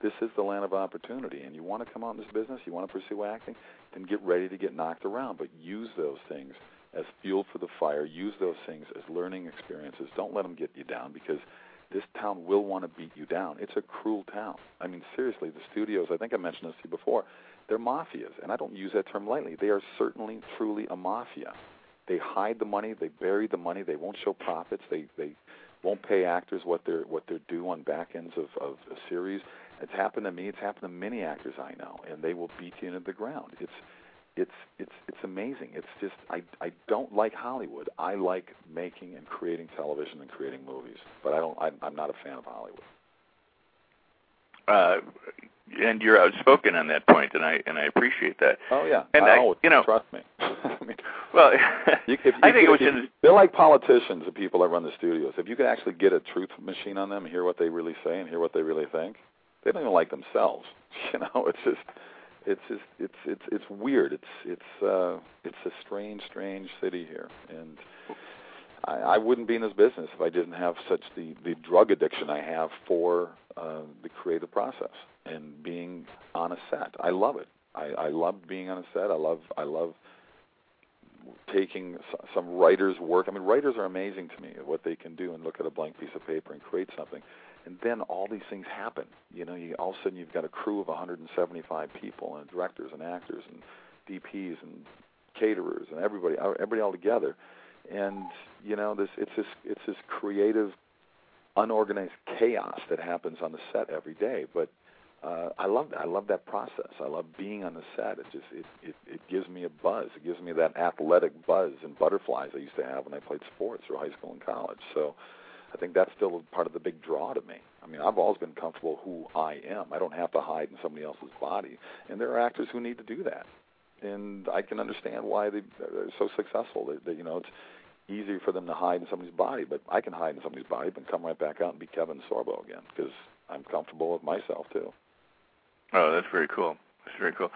this is the land of opportunity and you want to come out in this business, you want to pursue acting, then get ready to get knocked around. But use those things as fuel for the fire. Use those things as learning experiences. Don't let them get you down because this town will want to beat you down. It's a cruel town. I mean, seriously, the studios, I think I mentioned this to you before, they're mafias. And I don't use that term lightly. They are certainly, truly a mafia. They hide the money, they bury the money, they won't show profits, they, they won't pay actors what they're what they're due on back ends of, of a series. It's happened to me. It's happened to many actors I know, and they will beat you into the ground. It's it's it's it's amazing. It's just I I don't like Hollywood. I like making and creating television and creating movies, but I don't. I, I'm not a fan of Hollywood. Uh, and you're outspoken on that point, and I and I appreciate that. Oh yeah, and I, I always, you know, trust me. I mean, well, you, if, I think you, it was if, in, they're like politicians, the people that run the studios. If you could actually get a truth machine on them hear what they really say and hear what they really think, they don't even like themselves. You know, it's just it's just it's it's it's weird. It's it's uh it's a strange, strange city here, and I, I wouldn't be in this business if I didn't have such the the drug addiction I have for uh, the creative process and being on a set. I love it. I, I love being on a set. I love I love taking some writers' work. I mean, writers are amazing to me. What they can do and look at a blank piece of paper and create something and then all these things happen. You know, you all of a sudden you've got a crew of 175 people and directors and actors and DPs and caterers and everybody everybody all together, and you know this it's this it's this creative, unorganized chaos that happens on the set every day. But uh, I love that. I love that process. I love being on the set. It just it, it it gives me a buzz. It gives me that athletic buzz and butterflies I used to have when I played sports through high school and college. So I think that's still part of the big draw to me. I mean, I've always been comfortable who I am. I don't have to hide in somebody else's body, and there are actors who need to do that. And I can understand why they, are so successful. That, that you know, it's easier for them to hide in somebody's body, but I can hide in somebody's body, but come right back out and be Kevin Sorbo again because I'm comfortable with myself too. Oh, that's very cool. That's very cool.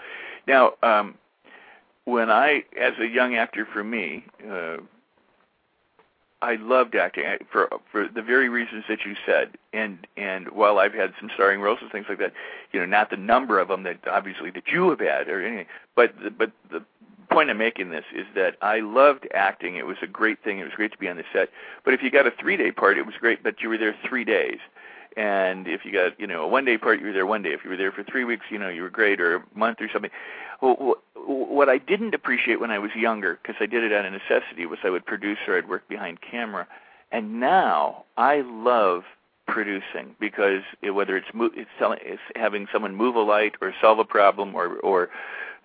Now, um, when I, as a young actor, for me, uh, I loved acting for for the very reasons that you said, and and while I've had some starring roles and things like that, you know, not the number of them that obviously that you have had or anything, but the, but the point I'm making this is that I loved acting. It was a great thing. It was great to be on the set. But if you got a three day part, it was great. But you were there three days, and if you got you know a one day part, you were there one day. If you were there for three weeks, you know you were great, or a month or something. Well, what I didn't appreciate when I was younger, because I did it out of necessity, was I would produce or I'd work behind camera. And now I love producing because it, whether it's, mo- it's, telling, it's having someone move a light or solve a problem or, or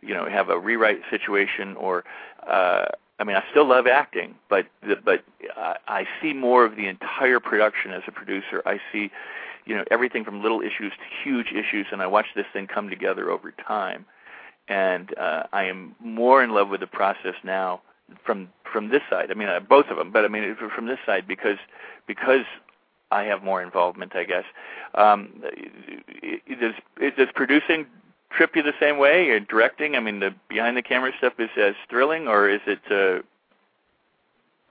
you know, have a rewrite situation or uh, I mean, I still love acting, but but I, I see more of the entire production as a producer. I see, you know, everything from little issues to huge issues, and I watch this thing come together over time. And uh, I am more in love with the process now from from this side. I mean, uh, both of them, but I mean from this side because because I have more involvement, I guess. Um, does does producing trip you the same way? Or directing? I mean, the behind the camera stuff is as thrilling, or is it? Uh,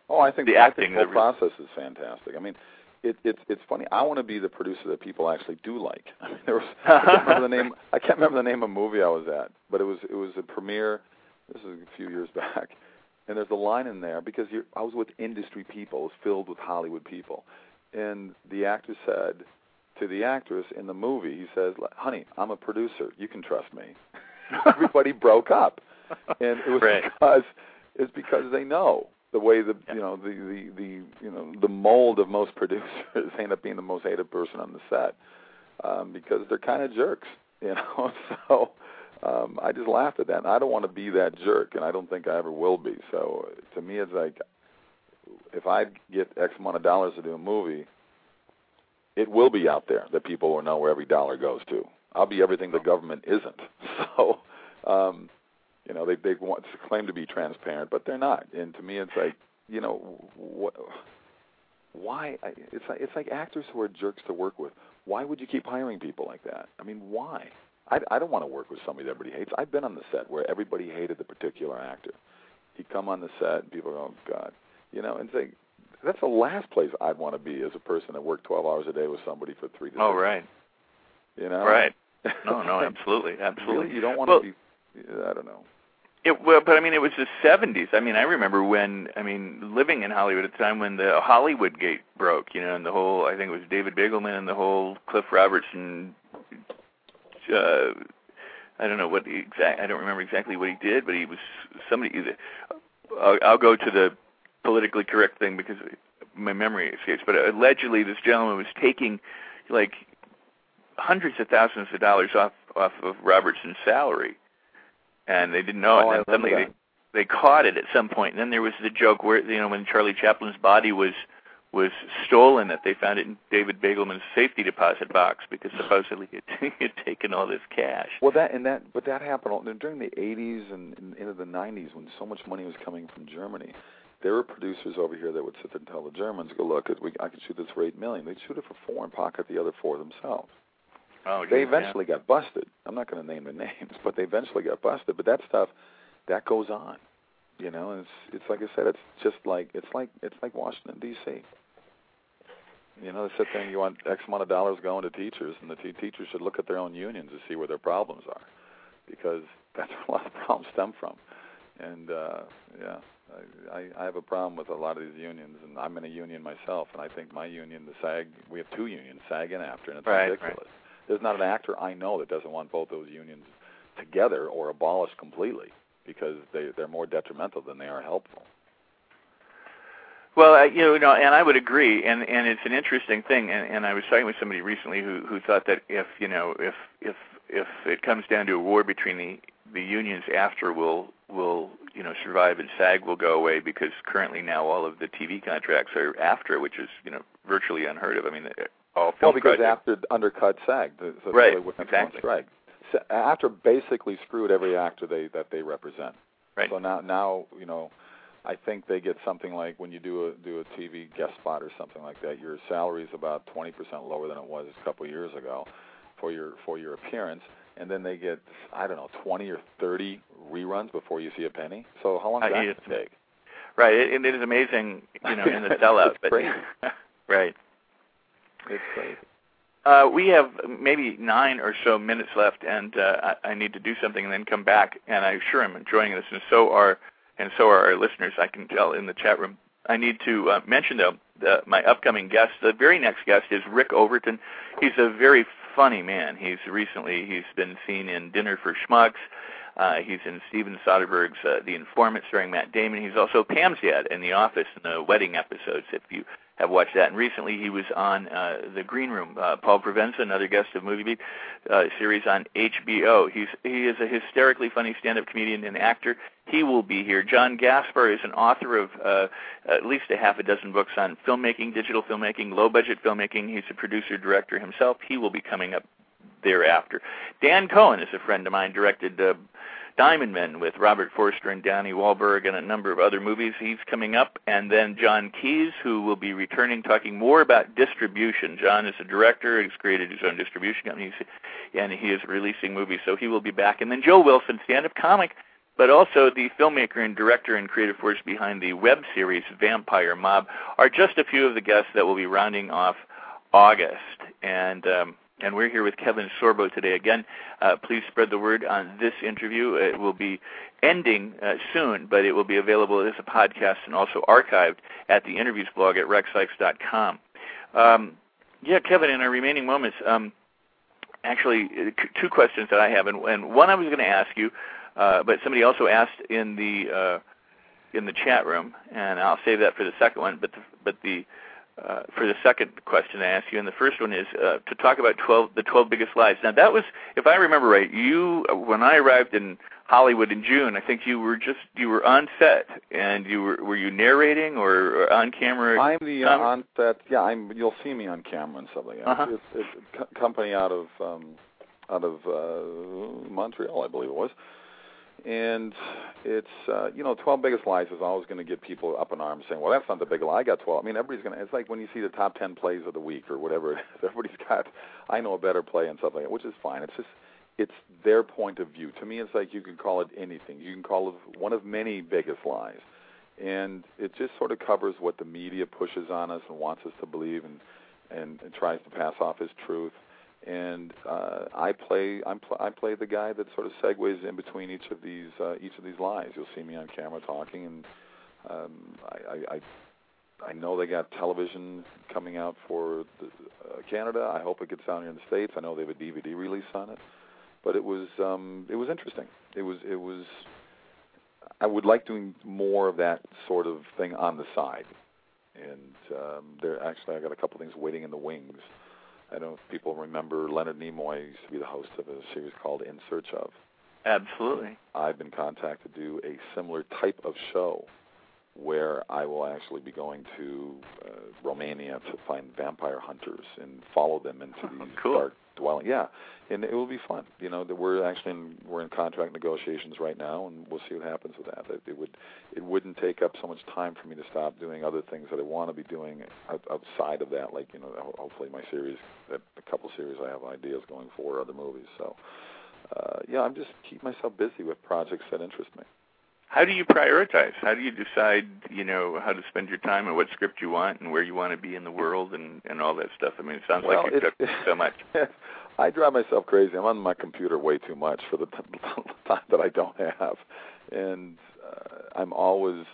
oh, I think the I acting, think the- whole process is fantastic. I mean, it, it's it's funny. I want to be the producer that people actually do like. I mean, there was I can't remember the name. I can't remember the name of a movie I was at, but it was it was a premiere. This is a few years back, and there's a line in there because you're, I was with industry people. It was filled with Hollywood people, and the actor said to the actress in the movie, he says, "Honey, I'm a producer. You can trust me." Everybody broke up, and it was Right. because it's because they know the way the Yeah. you know the the the you know the mold of most producers end up being the most hated person on the set um, because they're kind of jerks, you know. So um, I just laughed at that. And I don't want to be that jerk, and I don't think I ever will be. So to me, it's like if I get X amount of dollars to do a movie, it will be out there that people will know where every dollar goes to. I'll be everything the government isn't. So, um, you know, they they want to claim to be transparent, but they're not. And to me, it's like, you know, what, why? It's like it's like actors who are jerks to work with. Why would you keep hiring people like that? I mean, why? I I don't want to work with somebody that everybody hates. I've been on the set where everybody hated the particular actor. He'd come on the set and people go, oh God, you know, and say. That's the last place I'd want to be as a person that worked 12 hours a day with somebody for three to oh, right, you know? right. No, no, absolutely, absolutely. Really, you don't want Well- to be. I don't know. It, well, but I mean, it was the '70s. I mean, I remember when I mean, living in Hollywood at the time when the Hollywood Gate broke. You know, and the whole I think it was David Begelman and the whole Cliff Robertson. Uh, I don't know what the exact. I don't remember exactly what he did, but he was somebody. I'll, I'll go to the politically correct thing because my memory escapes. But allegedly, this gentleman was taking like hundreds of thousands of dollars off off of Robertson's salary, and they didn't know Oh, it. And suddenly that. they, they caught it at some point. And then there was the joke where you know when Charlie Chaplin's body was was stolen, that they found it in David Begelman's safety deposit box because supposedly he had, he had taken all this cash. Well, that and that, but that happened all, during the '80s and, and into the '90s when so much money was coming from Germany. There were producers over here that would sit there and tell the Germans, "Go look, we, I can shoot this for eight million. They'd shoot it for four and pocket the other four themselves. Oh, They eventually got busted. I'm not going to name the names, but they eventually got busted. But that stuff, that goes on, you know. And it's it's like I said, it's just like it's like it's like Washington D.C. You know, they sit there and you want X amount of dollars going to teachers, and the te- teachers should look at their own unions to see where their problems are, because that's where a lot of problems stem from. And uh, yeah, I, I have a problem with a lot of these unions, and I'm in a union myself, and I think my union, the SAG, we have two unions, SAG and AFTRA, and it's Right, ridiculous. There's not an actor I know that doesn't want both those unions together or abolished completely because they they're more detrimental than they are helpful. Well, you know, and I would agree, and and it's an interesting thing. And, and I was talking with somebody recently who who thought that if you know if if if it comes down to a war between the the unions, AFTRA will will you know survive and SAG will go away because currently now all of the TV contracts are AFTRA, which is you know virtually unheard of. I mean, all Well, film because projects. AFTRA undercut SAG, the, so Right, they went on exactly. strike. So AFTRA basically screwed every actor they that they represent. Right. So now now you know, I think they get something like when you do a do a TV guest spot or something like that, your salary is about twenty percent lower than it was a couple of years ago for your for your appearance, and then they get I don't know twenty or thirty reruns before you see a penny. So how long does that yeah. take? Right, it, it is amazing, you know, in the sellout. It's but right. It's crazy. Uh, we have maybe nine or so minutes left, and uh, I, I need to do something and then come back. And I'm sure I'm enjoying this, and so are and so are our listeners. I can tell in the chat room. I need to uh, mention though the, my upcoming guest. The very next guest is Rick Overton. He's a very funny man. He's recently he's been seen in Dinner for Schmucks. Uh, he's in Steven Soderbergh's uh, The Informant, starring Matt Damon. He's also Pam's dad in The Office in the wedding episodes. If you have watched that. And recently he was on uh, the Green Room. Uh, Paul Provenza, another guest of Movie Beat, uh, series on HBO. He's he is a hysterically funny stand-up comedian and actor. He will be here. John Gaspard is an author of uh, at least a half a dozen books on filmmaking, digital filmmaking, low-budget filmmaking. He's a producer director himself. He will be coming up thereafter. Dan Cohen is a friend of mine. Directed. Uh, Diamond Men with Robert Forster and Donnie Wahlberg and a number of other movies. He's coming up. And then John Keys, who will be returning talking more about distribution. John is a director. He's created his own distribution company, and he is releasing movies, so he will be back. And then Joe Wilson, stand-up comic, but also the filmmaker and director and creative force behind the web series Vampire Mob, are just a few of the guests that will be rounding off August. And um, and we're here with Kevin Sorbo today. Again, uh, please spread the word on this interview. It will be ending uh, soon, but it will be available as a podcast and also archived at the interviews blog at rexsikes.com. Um, yeah, Kevin, in our remaining moments, um, actually, uh, two questions that I have, and, and one I was going to ask you, uh, but somebody also asked in the uh, in the chat room, and I'll save that for the second one. But the, but the uh, for the second question I asked you, and the first one is uh, to talk about 12, the 12 biggest lies. Now that was, if I remember right, you when I arrived in Hollywood in June, I think you were just you were on set and you were were you narrating or, or on camera? I'm the uh, on set. Yeah, I'm. You'll see me on camera and stuff like that. Uh-huh. It's, it's a co- company out of um, out of uh, Montreal, I believe it was and it's uh, you know, 12 biggest lies is always going to get people up in arms saying, "Well, that's not the big lie. I got 12." I mean, everybody's going to. It's like when you see the top 10 plays of the week or whatever. Everybody's got, I know a better play and stuff like which is fine. It's just, it's their point of view. To me, it's like you can call it anything. You can call it one of many biggest lies, and it just sort of covers what the media pushes on us and wants us to believe and and, and tries to pass off as truth and uh, I play I'm pl- I play the guy that sort of segues in between each of these uh, each of these lies. You'll see me on camera talking, and um, I, I I know they got television coming out for the, uh, Canada. I hope it gets down here in the states. I know they have a DVD release on it, but it was um, it was interesting. It was it was. I would like doing more of that sort of thing on the side, and um, there actually I got a couple things waiting in the wings. I don't know if people remember Leonard Nimoy used to be the host of a series called In Search of. Absolutely. I've been contacted to do a similar type of show where I will actually be going to uh, Romania to find vampire hunters and follow them into these cool. dark dwelling. Yeah, and it will be fun. You know, that we're actually in, we're in contract negotiations right now, and we'll see what happens with that. It, it would it wouldn't take up so much time for me to stop doing other things that I want to be doing outside of that. Like you know, hopefully my series, a couple series I have ideas going for other movies. So. Uh, yeah, I'm just keep myself busy with projects that interest me how do you prioritize? How do you decide, you know, how to spend your time and what script you want and where you want to be in the world and and all that stuff? I mean, it sounds well, like you took so much. I drive myself crazy. I'm on my computer way too much for the time that I don't have, and uh, I'm always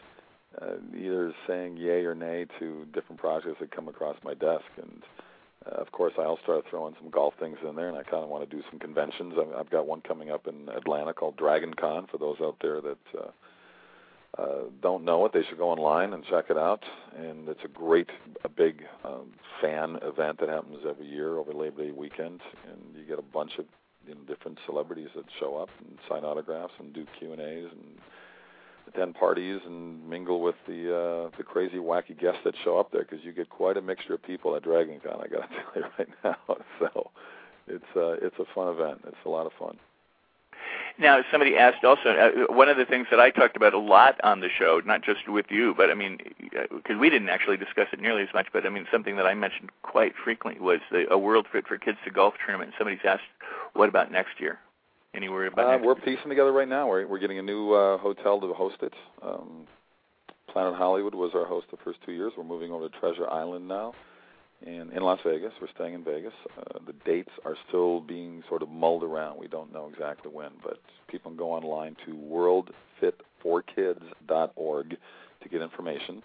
uh, either saying yay or nay to different projects that come across my desk and. Uh, of course, I'll start throwing some golf things in there, and I kind of want to do some conventions. I've, I've got one coming up in Atlanta called Dragon Con. For those out there that uh, uh, don't know it, they should go online and check it out. And it's a great, a big um, fan event that happens every year over Labor Day weekend, and you get a bunch of you know, different celebrities that show up and sign autographs and do Q and A's and attend parties and mingle with the uh, the crazy wacky guests that show up there because you get quite a mixture of people at Dragon Con. I got to tell you right now. So it's uh, it's a fun event. It's a lot of fun. Now, somebody asked also, uh, one of the things that I talked about a lot on the show, not just with you, but I mean, because uh, we didn't actually discuss it nearly as much, but I mean, something that I mentioned quite frequently was the, a World Fit for Kids to Golf tournament. Somebody's asked, what about next year? Any worry about uh, We're piecing together right now. We're, we're getting a new uh, hotel to host it. Um, Planet Hollywood was our host the first two years. We're moving over to Treasure Island now and in Las Vegas. We're staying in Vegas. Uh, the dates are still being sort of mulled around. We don't know exactly when, but people can go online to worldfitforkids.org to get information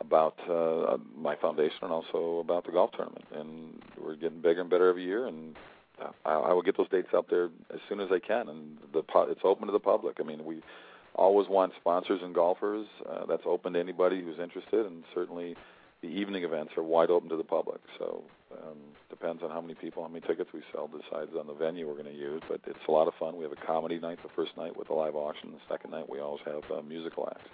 about uh, my foundation and also about the golf tournament. And we're getting bigger and better every year. And I, I will get those dates out there as soon as I can. And the it's open to the public. I mean, we always want sponsors and golfers. Uh, that's open to anybody who's interested, and certainly the evening events are wide open to the public. So um, depends on how many people, how many tickets we sell, decides on the venue we're going to use. But it's a lot of fun. We have a comedy night the first night with a live auction. The second night we always have a musical acts.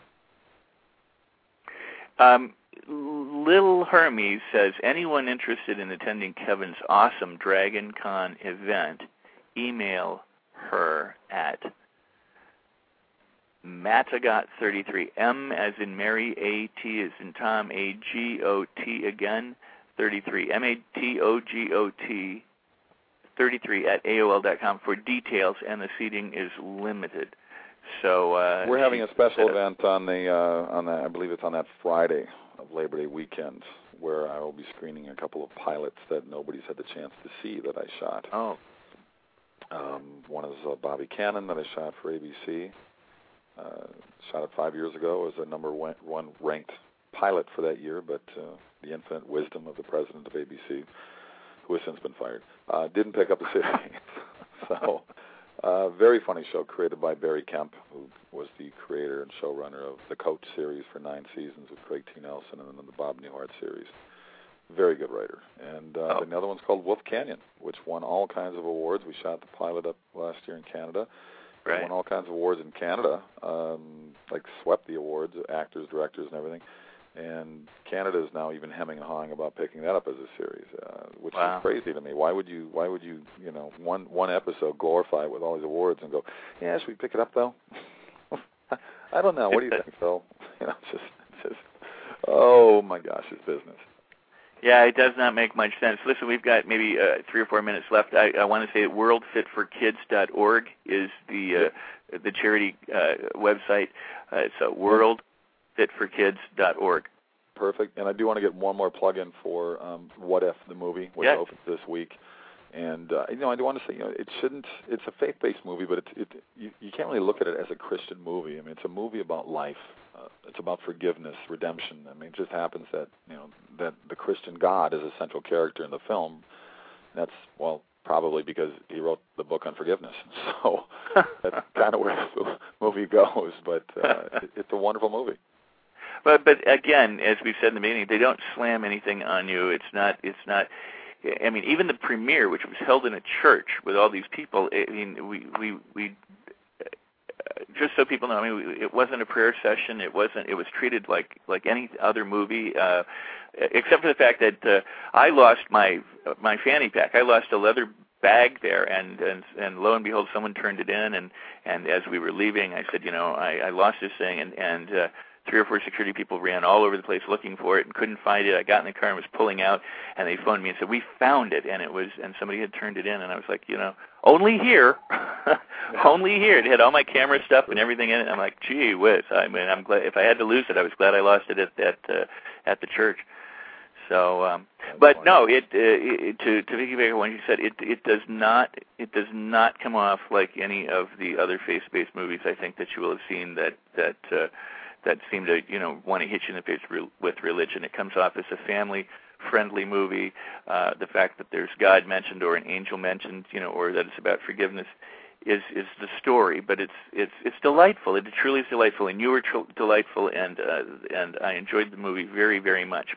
Um, Little Hermes says anyone interested in attending Kevin's awesome Dragon Con event, email her at Matagot33. M as in Mary, A T as in Tom, A G O T again, 33. M A T O G O T 33 at AOL.com for details, and the seating is limited. So uh, we're having a special event on the uh, on that I believe it's on that Friday of Labor Day weekend where I will be screening a couple of pilots that nobody's had the chance to see that I shot. Oh. Um, one is uh, Bobby Cannon that I shot for ABC. Uh, shot it five years ago as a number one, ranked pilot for that year, but uh, the infinite wisdom of the president of ABC, who has since been fired, uh, didn't pick up the series. so, uh, very funny show created by Barry Kemp, who was the creator and showrunner of the Coach series for nine seasons with Craig T. Nelson, and then the Bob Newhart series. Very good writer. And uh, oh. the other one's called Wolf Canyon, which won all kinds of awards. We shot the pilot up last year in Canada Right. Won all kinds of awards in Canada, um, like swept the awards, actors, directors, and everything. And Canada is now even hemming and hawing about picking that up as a series, uh, which wow. is crazy to me. Why would you? Why would you? You know, one one episode glorify it with all these awards and go, yeah, should we pick it up though? I don't know. What do you think, Phil? You know, it's just, it's just, oh my gosh, it's business. Yeah, it does not make much sense. Listen, we've got maybe uh, three or four minutes left. I, I want to say that worldfitforkids.org is the uh, the charity uh, website. Uh, so worldfitforkids.org. Perfect. And I do want to get one more plug in for um, What If the movie, which yes. opens this week. And uh, you know, I do want to say, you know, it shouldn't. It's a faith-based movie, but it, it you, you can't really look at it as a Christian movie. I mean, it's a movie about life. Uh, it's about forgiveness, redemption. I mean, it just happens that you know that the Christian God is a central character in the film. And that's well, probably because he wrote the book on forgiveness. So that's kind of where the movie goes. But uh, it, it's a wonderful movie. But but again, as we've said in the beginning, they don't slam anything on you. It's not. It's not. I mean, even the premiere, which was held in a church with all these people. I mean, we we we just so people know, I mean, it wasn't a prayer session. It wasn't. It was treated like like any other movie, uh, except for the fact that uh, I lost my my fanny pack. I lost a leather bag there, and and and lo and behold, someone turned it in. And and as we were leaving, I said, you know, I, I lost this thing, and and uh, three or four security people ran all over the place looking for it and couldn't find it. I got in the car and was pulling out, and they phoned me and said we found it, and it was and somebody had turned it in, and I was like, you know, only here, only here. It had all my camera stuff and everything in it. I'm like, gee whiz. I mean, I'm glad if I had to lose it, I was glad I lost it at at uh, at the church. So, um, but no, it, uh, it to to piggyback on what you said, it it does not it does not come off like any of the other face based movies I think that you will have seen that that uh, that seem to you know want to hit you in the face re- with religion. It comes off as a family friendly movie. Uh, the fact that there's God mentioned or an angel mentioned, you know, or that it's about forgiveness is is the story, but it's it's it's delightful. It truly is delightful, and you were tr- delightful, and uh, and I enjoyed the movie very very much.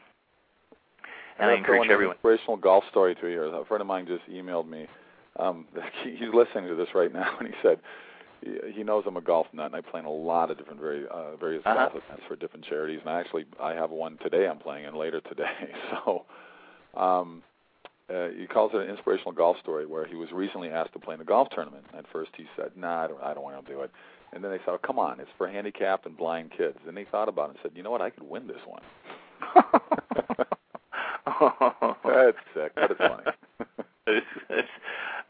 And I, I encourage everyone. An inspirational golf story to you. A friend of mine just emailed me. Um, he's listening to this right now, and he said he knows I'm a golf nut, and I play in a lot of different very uh, various uh-huh. golf events for different charities. And I actually I have one today I'm playing in later today. So, um, uh, he calls it an inspirational golf story where he was recently asked to play in a golf tournament. At first he said, "Nah, I don't, I don't want to do it." And then they said, oh, "Come on, it's for handicapped and blind kids." And he thought about it and said, "You know what? I could win this one." That's sick, but it's funny.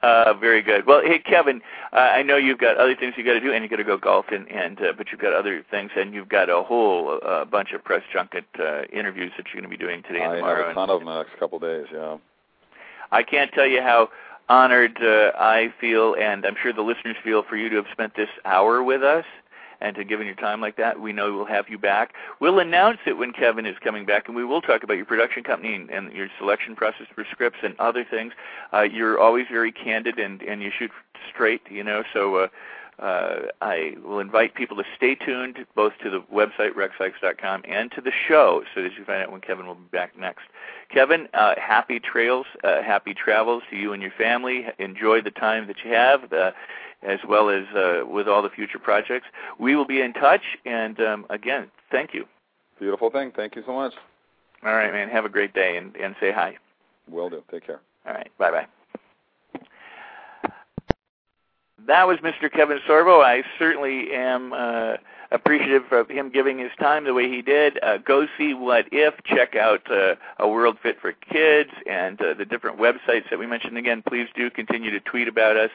Uh, very good. Well, hey Kevin, uh, I know you've got other things you got to do, and you got to go golf, and, and uh, but you've got other things, and you've got a whole uh, bunch of press junket uh, interviews that you're going to be doing today and I tomorrow. have a ton of them in the next couple of days. Yeah. I can't tell you how honored uh, I feel, and I'm sure the listeners feel, for you to have spent this hour with us and to giving your time like that. We know we'll have you back. We'll announce it when Kevin is coming back, and we will talk about your production company and, and your selection process for scripts and other things. Uh, you're always very candid, and and you shoot straight, you know. So. Uh, uh, I will invite people to stay tuned both to the website rexsikes.com and to the show so that you find out when Kevin will be back next. Kevin, uh, happy trails, uh, happy travels to you and your family. Enjoy the time that you have, uh, as well as uh, with all the future projects. We will be in touch, and um, again, thank you. Beautiful thing. Thank you so much. All right, man. Have a great day, and, and say hi. Will do. Take care. All right. Bye bye that was Mr. Kevin Sorbo. I certainly am uh, appreciative of him giving his time the way he did. Uh, go see What If. Check out uh, A World Fit for Kids and uh, the different websites that we mentioned. Again, please do continue to tweet about us,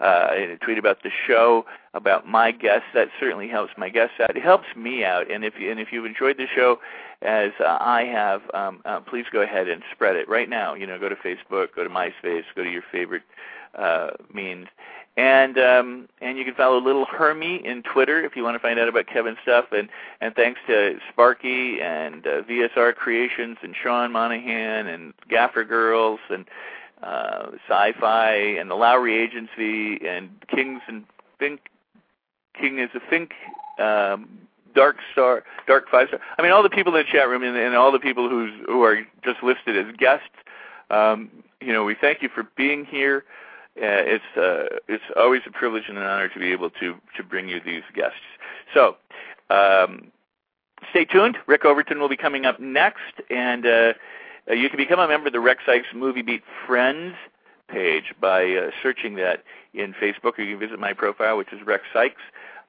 uh, tweet about the show, about my guests. That certainly helps my guests out. It helps me out. And if you, and if you've enjoyed the show, as uh, I have, um, uh, please go ahead and spread it right now. You know, go to Facebook, go to MySpace, go to your favorite uh, means and um, and you can follow Little Hermie in Twitter if you want to find out about Kevin's stuff. And and thanks to Sparky and uh, VSR Creations and Sean Monahan and Gaffer Girls and uh, Sci-Fi and the Lowry Agency and Kings and Fink. King is a Fink. Um, Dark Star, Dark Five Star. I mean, all the people in the chat room and, and all the people who's who are just listed as guests. Um, you know, we thank you for being here uh, it's uh, it's always a privilege and an honor to be able to to bring you these guests. So. Um, stay tuned. Rick Overton will be coming up next, and uh, uh, you can become a member of the Rex Sikes Movie Beat Friends page by uh, searching that in Facebook, or you can visit my profile, which is Rex Sikes.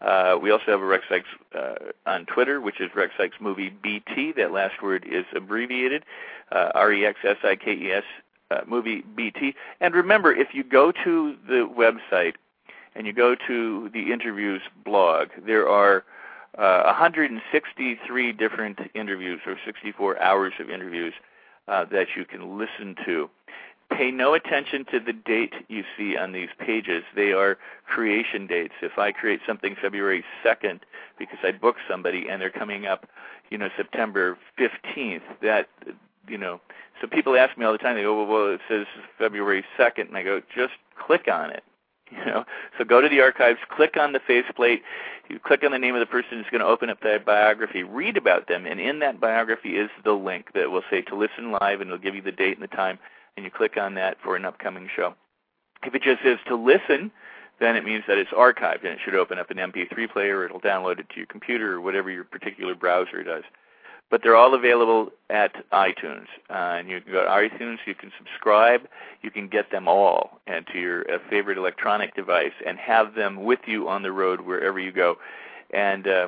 Uh, we also have a Rex Sikes uh, on Twitter, which is Rex Sikes Movie BT. That last word is abbreviated, uh, R-E-X-S-I-K-E-S uh, movie BT. And remember, if you go to the website and you go to the interviews blog, there are uh, 163 different interviews or 64 hours of interviews uh, that you can listen to. Pay no attention to the date you see on these pages. They are creation dates. If I create something February 2nd because I booked somebody and they're coming up, you know, September 15th, that you know, so people ask me all the time. They go, well, well, it says February 2nd, and I go, just click on it. You know, so go to the archives, click on the faceplate, you click on the name of the person who's going to open up that biography, read about them, and in that biography is the link that will say to listen live, and it'll give you the date and the time, and you click on that for an upcoming show. If it just says to listen, then it means that it's archived, and it should open up an MP3 player, or it'll download it to your computer, or whatever your particular browser does but they're all available at iTunes. Uh, and you can go to iTunes, you can subscribe, you can get them all and to your uh, favorite electronic device and have them with you on the road wherever you go. And, uh,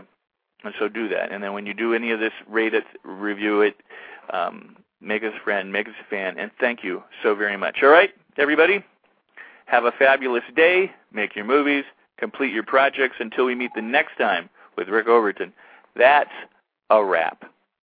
and so do that. And then when you do any of this, rate it, review it, um, make us a friend, make us a fan, and thank you so very much. All right, everybody, have a fabulous day, make your movies, complete your projects until we meet the next time with Rick Overton. That's a wrap.